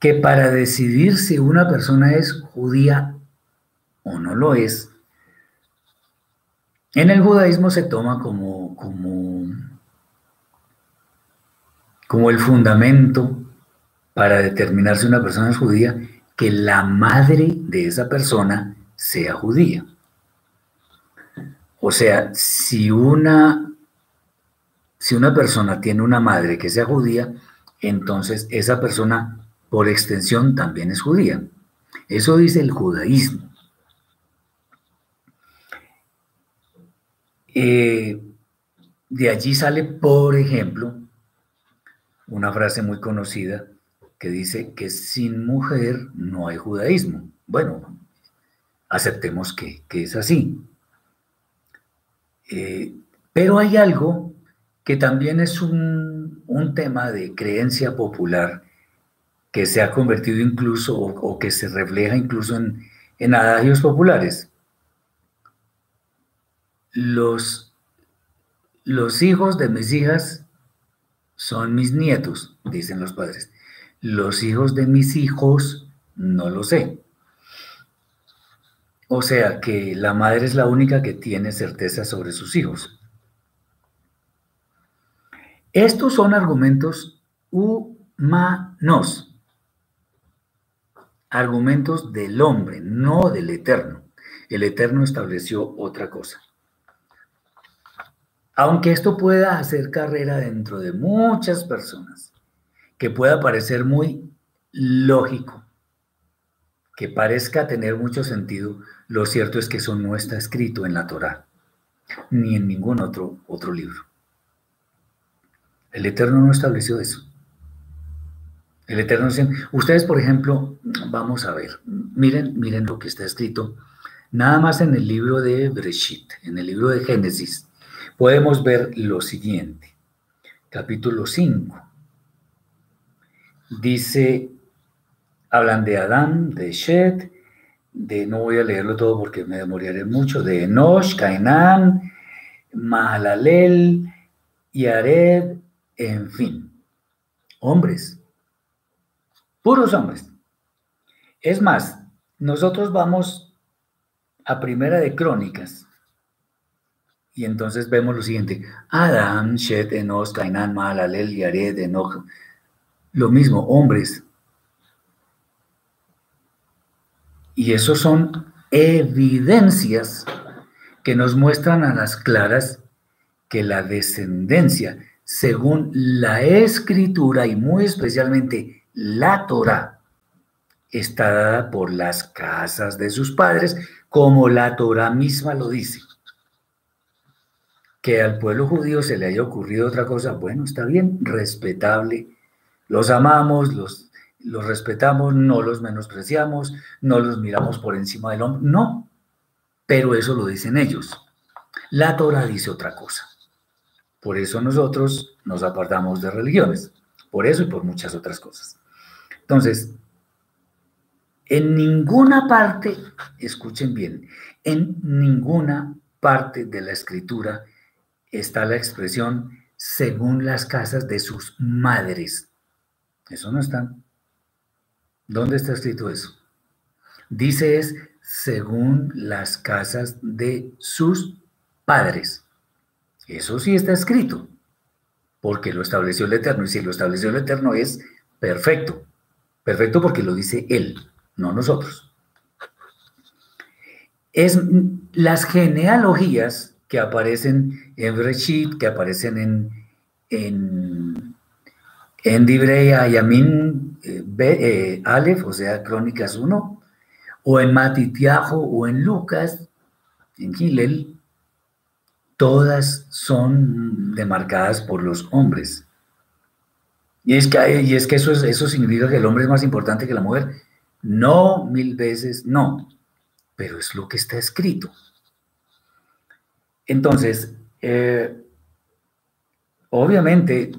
Que para decidir si una persona es judía o no lo es, en el judaísmo se toma como, como, como el fundamento para determinar si una persona es judía que la madre de esa persona sea judía. O sea, si una, si una persona tiene una madre que sea judía, entonces esa persona por extensión también es judía. Eso dice el judaísmo. Eh, de allí sale, por ejemplo, una frase muy conocida que dice que sin mujer no hay judaísmo. Bueno, aceptemos que, es así. Eh, pero hay algo que también es un, tema de creencia popular que se ha convertido incluso o, que se refleja incluso en, en adagios populares. Los, hijos de mis hijas son mis nietos, dicen los padres. Los hijos de mis hijos, no lo sé. O sea que la madre es la única que tiene certeza sobre sus hijos. Estos son argumentos humanos, argumentos del hombre, no del eterno. El eterno estableció otra cosa. Aunque esto pueda hacer carrera dentro de muchas personas, que pueda parecer muy lógico, que parezca tener mucho sentido, lo cierto es que eso no está escrito en la Torá, ni en ningún otro, otro libro. El Eterno no estableció eso. El Eterno ustedes por ejemplo, vamos a ver, miren, miren lo que está escrito, nada más en el libro de Breshit, en el libro de Génesis, podemos ver lo siguiente. Capítulo 5 Dice, hablan de Adán, de Shet, de, no voy a leerlo todo porque me demoraré mucho, de Enosh, Cainán, Mahalalel, Yared, en fin, hombres, puros hombres. Es más, nosotros vamos a Primera de Crónicas y entonces vemos lo siguiente, Adán, Shet, Enosh, Cainán, Mahalalel, Yared, Enoch, lo mismo, hombres. Y eso son evidencias que nos muestran a las claras que la descendencia, según la escritura y muy especialmente la Torah, está dada por las casas de sus padres, como la Torah misma lo dice. Que al pueblo judío se le haya ocurrido otra cosa, bueno, está bien, respetable, los amamos, los, los respetamos, no los menospreciamos, no los miramos por encima del hombre, no, pero eso lo dicen ellos. La Torah dice otra cosa. Por eso nosotros nos apartamos de religiones, por eso y por muchas otras cosas. Entonces, en ninguna parte, escuchen bien, en ninguna parte de la escritura está la expresión según las casas de sus madres. Eso no está. ¿Dónde está escrito eso? Dice es según las casas de sus padres. Eso sí está escrito, porque lo estableció el Eterno. Y si lo estableció el Eterno es perfecto. Perfecto porque lo dice Él, no nosotros. Es las genealogías que aparecen en Breshit, que aparecen en, en, en Dibrei eh, eh, Aleph, o sea, Crónicas 1, o en Matitiajo, o en Lucas, en Gilel, todas son demarcadas por los hombres. Y es que, y es que eso, eso significa que el hombre es más importante que la mujer. No, mil veces no, pero es lo que está escrito. Entonces, eh, obviamente,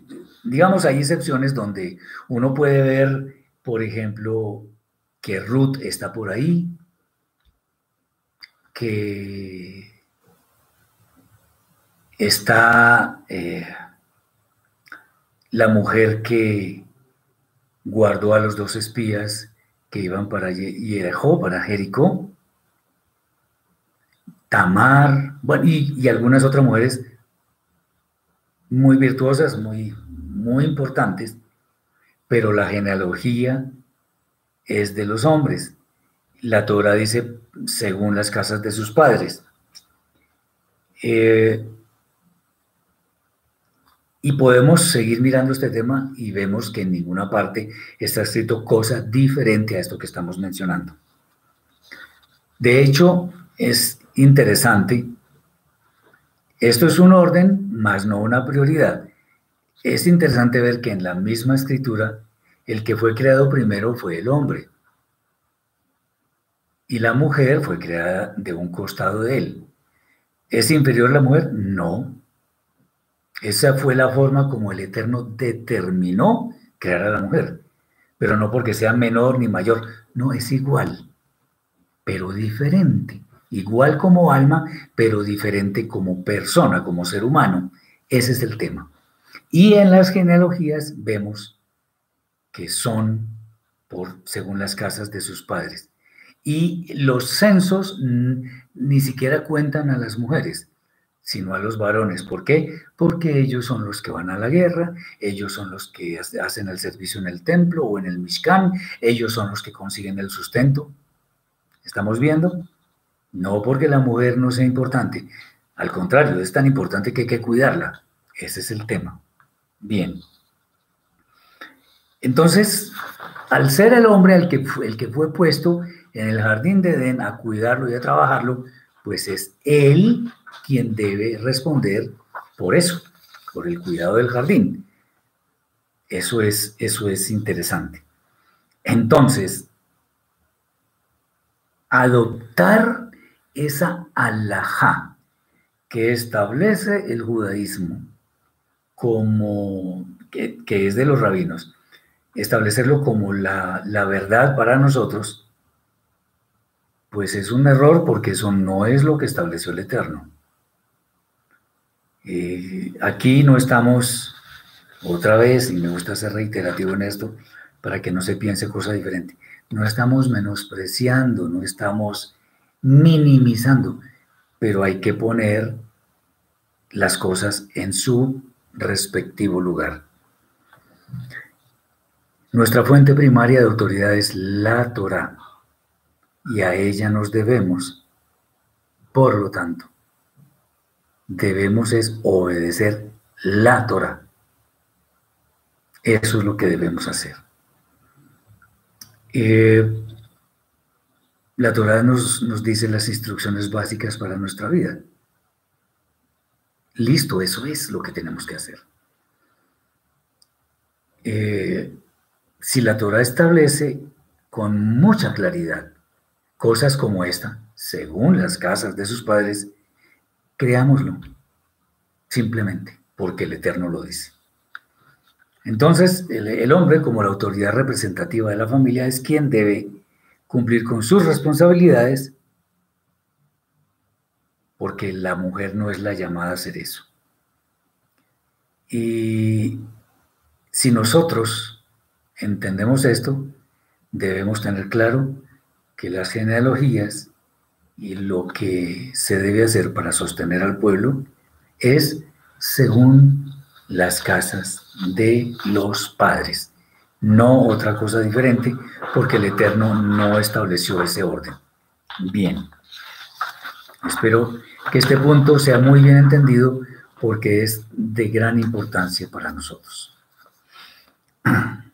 digamos, hay excepciones donde uno puede ver, por ejemplo, que Ruth está por ahí, que está eh, la mujer que guardó a los dos espías que iban para Jericó, para Jericó, Tamar, bueno, y, algunas otras mujeres muy virtuosas, muy, muy importantes, pero la genealogía es de los hombres. La Torah dice según las casas de sus padres. Eh, y podemos seguir mirando este tema y vemos que en ninguna parte está escrito cosa diferente a esto que estamos mencionando. De hecho, es interesante. Esto es un orden, más no una prioridad. Es interesante ver que en la misma escritura, el que fue creado primero fue el hombre. Y la mujer fue creada de un costado de él. ¿Es inferior la mujer? No, esa fue la forma como el Eterno determinó crear a la mujer, pero no porque sea menor ni mayor, no, es igual, pero diferente, igual como alma, pero diferente como persona, como ser humano. Ese es el tema. Y en las genealogías vemos que son por según las casas de sus padres. Y los censos ni siquiera cuentan a las mujeres sino a los varones. ¿Por qué? Porque ellos son los que van a la guerra, ellos son los que hacen el servicio en el templo o en el Mishkan, ellos son los que consiguen el sustento. ¿Estamos viendo? No porque la mujer no sea importante, al contrario, es tan importante que hay que cuidarla. Ese es el tema. Bien. Entonces, al ser el hombre el que, el que fue puesto en el jardín de Edén a cuidarlo y a trabajarlo, pues es él quien debe responder por eso, por el cuidado del jardín. Eso es, eso es interesante. Entonces, adoptar esa alajá que establece el judaísmo como, que, es de los rabinos, establecerlo como la, la verdad para nosotros, pues es un error porque eso no es lo que estableció el Eterno. Eh, aquí no estamos, otra vez, y me gusta ser reiterativo en esto, para que no se piense cosa diferente, no estamos menospreciando, no estamos minimizando, pero hay que poner las cosas en su respectivo lugar. Nuestra fuente primaria de autoridad es la Torah y a ella nos debemos. Por lo tanto, debemos es obedecer la Torah. Eso es lo que debemos hacer. Eh, la Torah nos, nos dice las instrucciones básicas para nuestra vida. Listo, eso es lo que tenemos que hacer. Eh, si la Torah establece con mucha claridad cosas como esta, según las casas de sus padres, Creámoslo, simplemente, porque el Eterno lo dice. Entonces, el, hombre, como la autoridad representativa de la familia, es quien debe cumplir con sus responsabilidades, porque la mujer no es la llamada a hacer eso. Y si nosotros entendemos esto, debemos tener claro que las genealogías y lo que se debe hacer para sostener al pueblo es según las casas de los padres, no otra cosa diferente, porque el Eterno no estableció ese orden. Bien, espero que este punto sea muy bien entendido porque es de gran importancia para nosotros.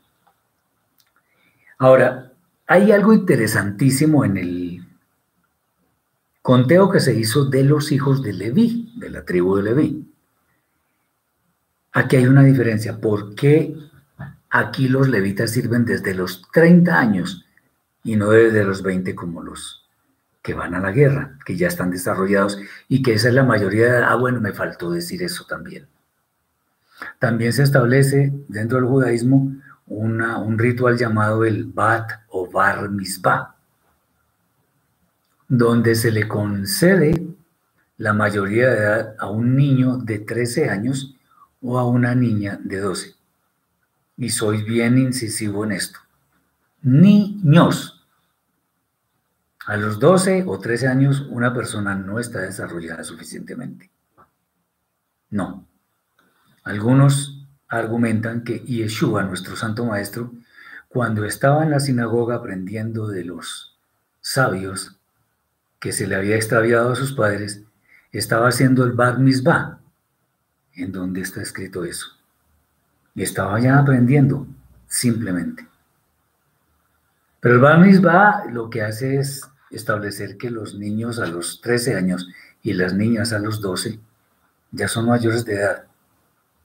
Ahora, hay algo interesantísimo en el conteo que se hizo de los hijos de Leví, de la tribu de Leví. Aquí hay una diferencia. ¿Por qué aquí los levitas sirven desde los 30 años y no desde los 20 como los que van a la guerra, que ya están desarrollados y que esa es la mayoría de... Ah, bueno, me faltó decir eso también. También se establece dentro del judaísmo un ritual llamado el Bat o Bar Mitzvah, donde se le concede la mayoría de edad a un niño de 13 años o a una niña de 12. Y soy bien incisivo en esto. Niños. A los 12 o 13 años una persona no está desarrollada suficientemente. No. Algunos argumentan que Yeshua, nuestro santo maestro, cuando estaba en la sinagoga aprendiendo de los sabios que se le había extraviado a sus padres, estaba haciendo el Bar Mitzvah, en donde está escrito eso. Y estaba ya aprendiendo, simplemente. Pero el Bar Mitzvah lo que hace es establecer que los niños a los 13 años y las niñas a los 12 ya son mayores de edad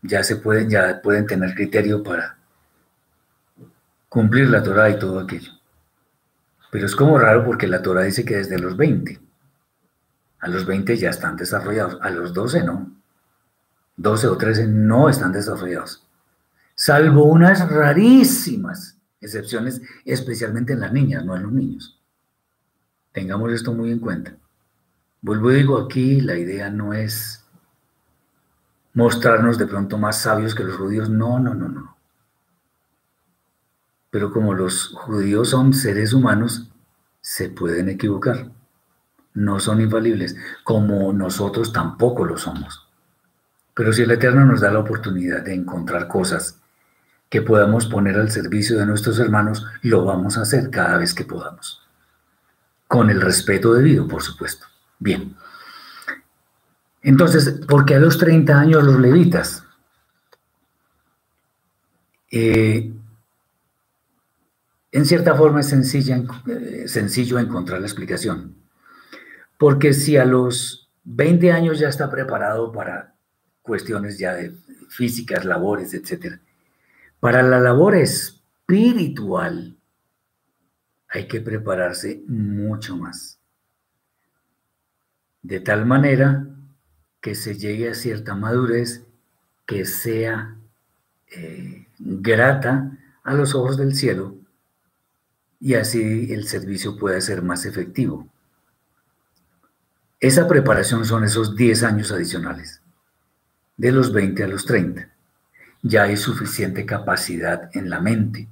ya se pueden, ya pueden tener criterio para cumplir la Torah y todo aquello. Pero es como raro porque la Torah dice que desde los 20. A los 20 ya están desarrollados, a los 12 no. 12 o 13 no están desarrollados. Salvo unas rarísimas excepciones, especialmente en las niñas, no en los niños. Tengamos esto muy en cuenta. Vuelvo y digo aquí, la idea no es mostrarnos de pronto más sabios que los judíos. No, no, no, no. Pero como los judíos son seres humanos, se pueden equivocar. No son infalibles, como nosotros tampoco lo somos. Pero si el Eterno nos da la oportunidad de encontrar cosas que podamos poner al servicio de nuestros hermanos, lo vamos a hacer cada vez que podamos. Con el respeto debido, por supuesto. Bien. Entonces, ¿por qué a los 30 años los levitas? Eh, en cierta forma es sencilla, eh, sencillo encontrar la explicación. Porque si a los 20 años ya está preparado para cuestiones ya de físicas, labores, etc. Para la labor espiritual hay que prepararse mucho más. De tal manera que se llegue a cierta madurez que sea eh, grata a los ojos del cielo y así el servicio pueda ser más efectivo. Esa preparación son esos 10 años adicionales, de los 20 a los 30. Ya hay suficiente capacidad en la mente,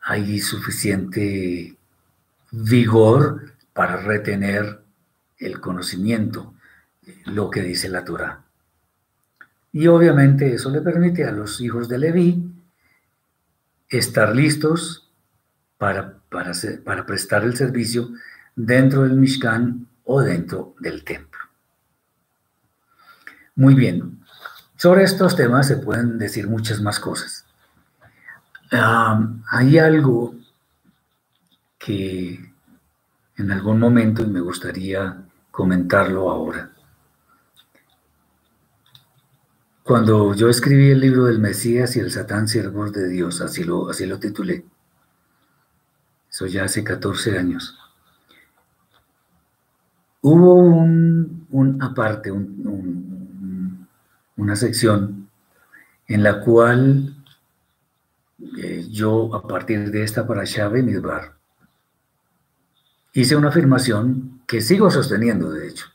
hay suficiente vigor para retener el conocimiento, lo que dice la Torah. Y obviamente eso le permite a los hijos de Leví estar listos para, para, para prestar el servicio dentro del Mishkan o dentro del templo. Muy bien, sobre estos temas se pueden decir muchas más cosas. hay algo que en algún momento, me gustaría comentarlo ahora, Cuando yo escribí el libro del Mesías y el Satán, siervos de Dios, así lo, así lo titulé, eso ya hace 14 años, hubo un, un aparte, una sección en la cual eh, yo, a partir de esta para Shave Midbar, hice una afirmación que sigo sosteniendo, de hecho,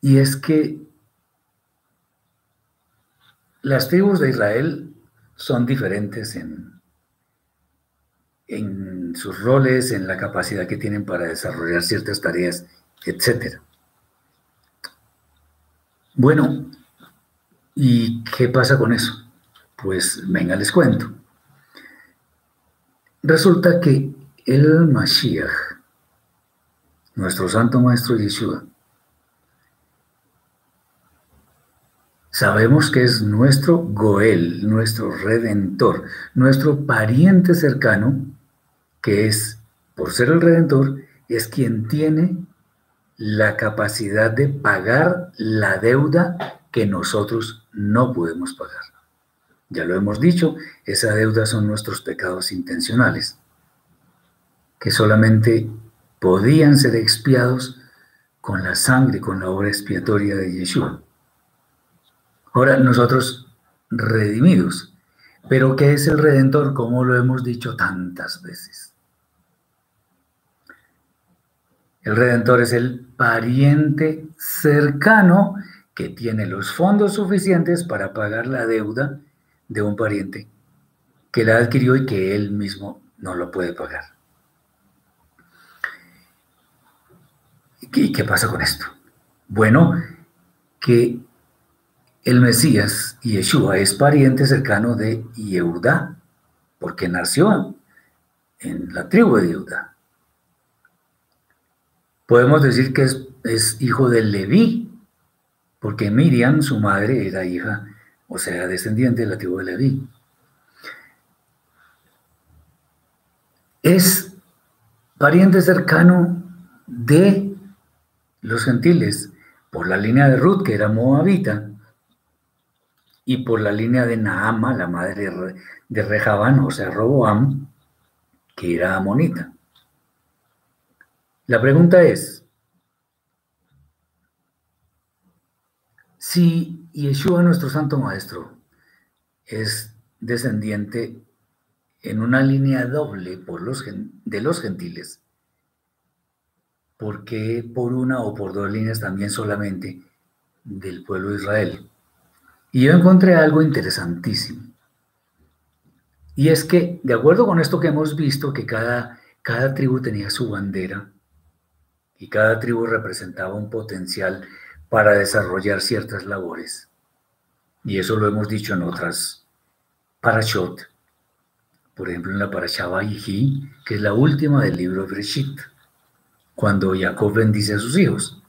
y es que las tribus de Israel son diferentes en, en sus roles, en la capacidad que tienen para desarrollar ciertas tareas, etc. Bueno, ¿y qué pasa con eso? Pues venga, les cuento. Resulta que el Mashiach, nuestro santo maestro Yeshua, Sabemos que es nuestro Goel, nuestro redentor, nuestro pariente cercano, que es, por ser el redentor, es quien tiene la capacidad de pagar la deuda que nosotros no podemos pagar. Ya lo hemos dicho, esa deuda son nuestros pecados intencionales, que solamente podían ser expiados con la sangre, con la obra expiatoria de Yeshua. Ahora nosotros redimidos. Pero ¿qué es el redentor? Como lo hemos dicho tantas veces. El redentor es el pariente cercano que tiene los fondos suficientes para pagar la deuda de un pariente que la adquirió y que él mismo no lo puede pagar. ¿Y qué pasa con esto? Bueno, que el Mesías, Yeshua, es pariente cercano de Yehuda, porque nació en la tribu de Yehuda. Podemos decir que es, hijo de Leví, porque Miriam, su madre, era hija, o sea, descendiente de la tribu de Leví. Es pariente cercano de los gentiles, por la línea de Ruth, que era moabita, y por la línea de Naama, la madre de Rehabán, o sea, Roboam, que era amonita. La pregunta es, si Yeshua, nuestro Santo Maestro, es descendiente en una línea doble por los, de los gentiles, ¿por qué por una o por dos líneas también solamente del pueblo de Israel? Y yo encontré algo interesantísimo. Y es que, de acuerdo con esto que hemos visto, que cada, cada tribu tenía su bandera y cada tribu representaba un potencial para desarrollar ciertas labores. Y eso lo hemos dicho en otras parashot. Por ejemplo, en la parashá Vayihi, que es la última del libro de Breshit, cuando Jacob bendice a sus hijos.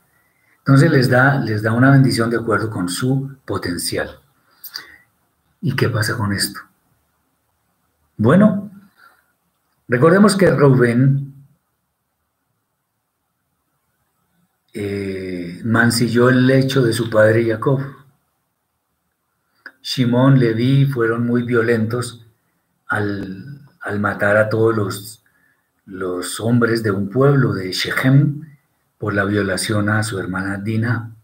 Entonces les da, les da una bendición de acuerdo con su potencial. ¿Y qué pasa con esto? Bueno, recordemos que Rubén eh, mancilló el lecho de su padre Jacob. Shimón, Leví fueron muy violentos al, matar a todos los, los hombres de un pueblo de Shechem por la violación a su hermana Dina.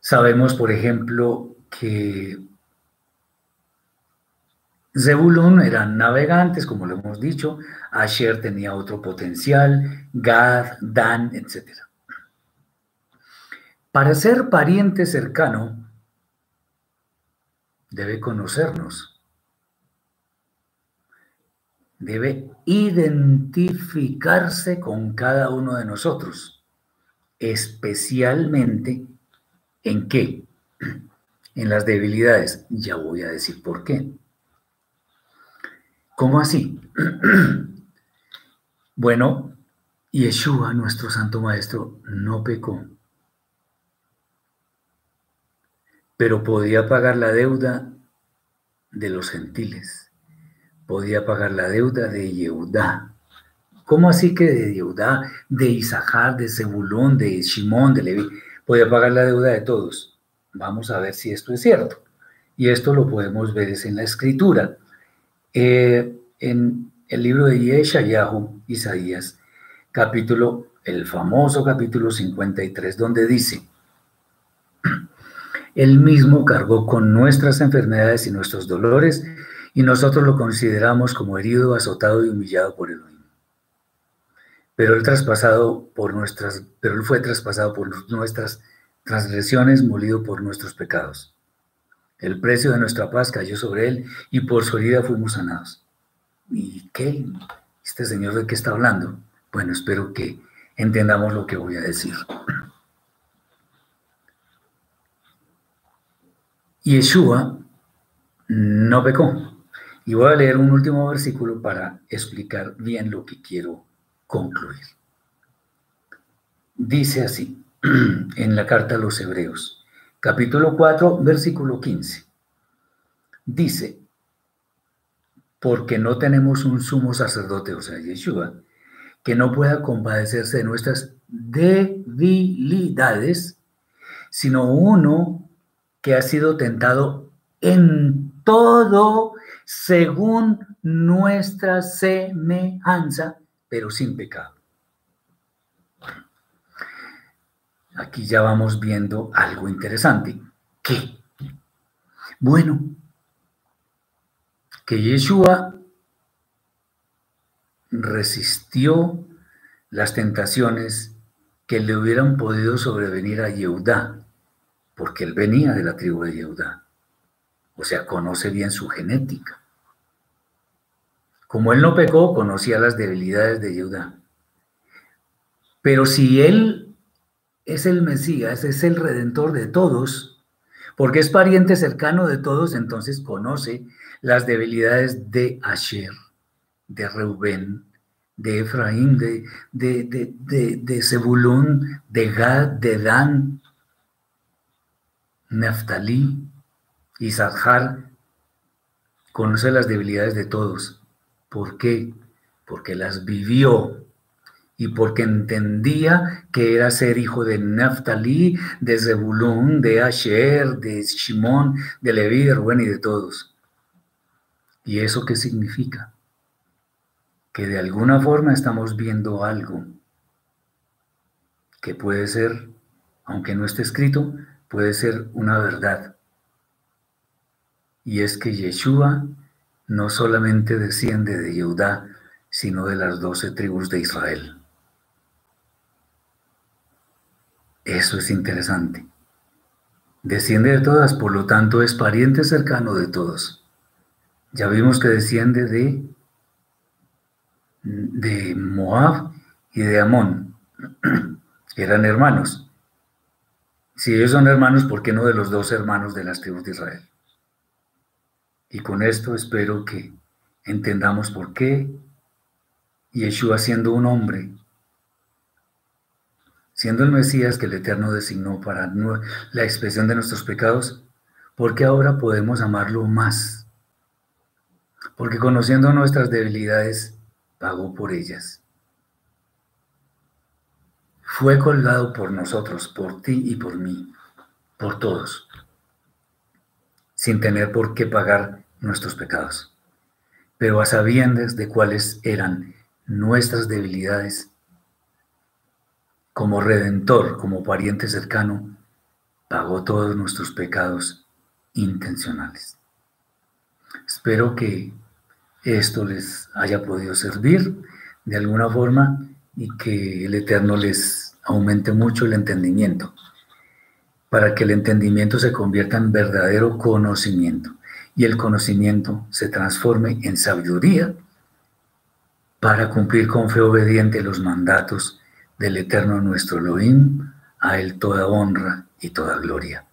Sabemos, por ejemplo, que Zebulun eran navegantes, como lo hemos dicho, Asher tenía otro potencial, Gad, Dan, etc. Para ser pariente cercano, debe conocernos debe identificarse con cada uno de nosotros, especialmente en qué? En las debilidades. Ya voy a decir por qué. ¿Cómo así? bueno, Yeshua, nuestro Santo Maestro, no pecó, pero podía pagar la deuda de los gentiles podía pagar la deuda de Yehudá. ¿Cómo así que de Yehudá, de Isahar, de Zebulón, de Shimón, de Levi, podía pagar la deuda de todos? Vamos a ver si esto es cierto. Y esto lo podemos ver en la escritura. Eh, en el libro de Yeshayahu, Isaías, capítulo, el famoso capítulo 53, donde dice, Él mismo cargó con nuestras enfermedades y nuestros dolores, y nosotros lo consideramos como herido, azotado y humillado por el Pero él traspasado por nuestras, pero él fue traspasado por nuestras transgresiones, molido por nuestros pecados. El precio de nuestra paz cayó sobre él y por su herida fuimos sanados. ¿y qué? ¿Este señor de qué está hablando? Bueno, espero que entendamos lo que voy a decir. Yeshua no pecó. Y voy a leer un último versículo para explicar bien lo que quiero concluir. Dice así, en la carta a los Hebreos, capítulo 4, versículo 15. Dice, porque no tenemos un sumo sacerdote, o sea, Yeshua, que no pueda compadecerse de nuestras debilidades, sino uno que ha sido tentado en todo según nuestra semejanza, pero sin pecado. Aquí ya vamos viendo algo interesante. ¿Qué? Bueno, que Yeshua resistió las tentaciones que le hubieran podido sobrevenir a Yehudá, porque él venía de la tribu de Yehudá. O sea, conoce bien su genética. Como él no pecó, conocía las debilidades de Yehudá. Pero si él es el Mesías, es el redentor de todos, porque es pariente cercano de todos, entonces conoce las debilidades de Asher, de Reubén, de Efraín, de, de, de, de, Zebulún, de Gad, de Dan, Neftalí, Isahar, conoce las debilidades de todos. ¿Por qué? Porque las vivió y porque entendía que era ser hijo de Neftalí, de Zebulún, de Asher, de Shimón, de Leví, de Rubén y de todos. ¿Y eso qué significa? Que de alguna forma estamos viendo algo que puede ser, aunque no esté escrito, puede ser una verdad. Y es que Yeshua no solamente desciende de Judá, sino de las doce tribus de Israel. Eso es interesante. Desciende de todas, por lo tanto es pariente cercano de todos. Ya vimos que desciende de, de Moab y de Amón. Eran hermanos. Si ellos son hermanos, ¿por qué no de los dos hermanos de las tribus de Israel? Y con esto espero que entendamos por qué Yeshua siendo un hombre siendo el Mesías que el Eterno designó para la expresión de nuestros pecados, porque ahora podemos amarlo más. Porque conociendo nuestras debilidades, pagó por ellas. Fue colgado por nosotros, por ti y por mí, por todos, sin tener por qué pagar nuestros pecados, pero a sabiendas de cuáles eran nuestras debilidades como redentor, como pariente cercano, pagó todos nuestros pecados intencionales. Espero que esto les haya podido servir de alguna forma y que el Eterno les aumente mucho el entendimiento, para que el entendimiento se convierta en verdadero conocimiento y el conocimiento se transforme en sabiduría para cumplir con fe obediente los mandatos del eterno nuestro Elohim, a él toda honra y toda gloria.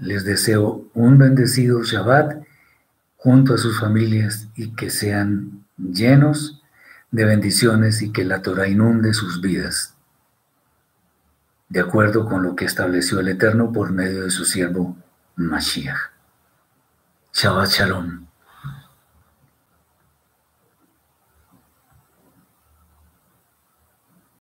Les deseo un bendecido Shabbat junto a sus familias y que sean llenos de bendiciones y que la Torah inunde sus vidas, de acuerdo con lo que estableció el Eterno por medio de su siervo Mashiach. Shabbat Shalom.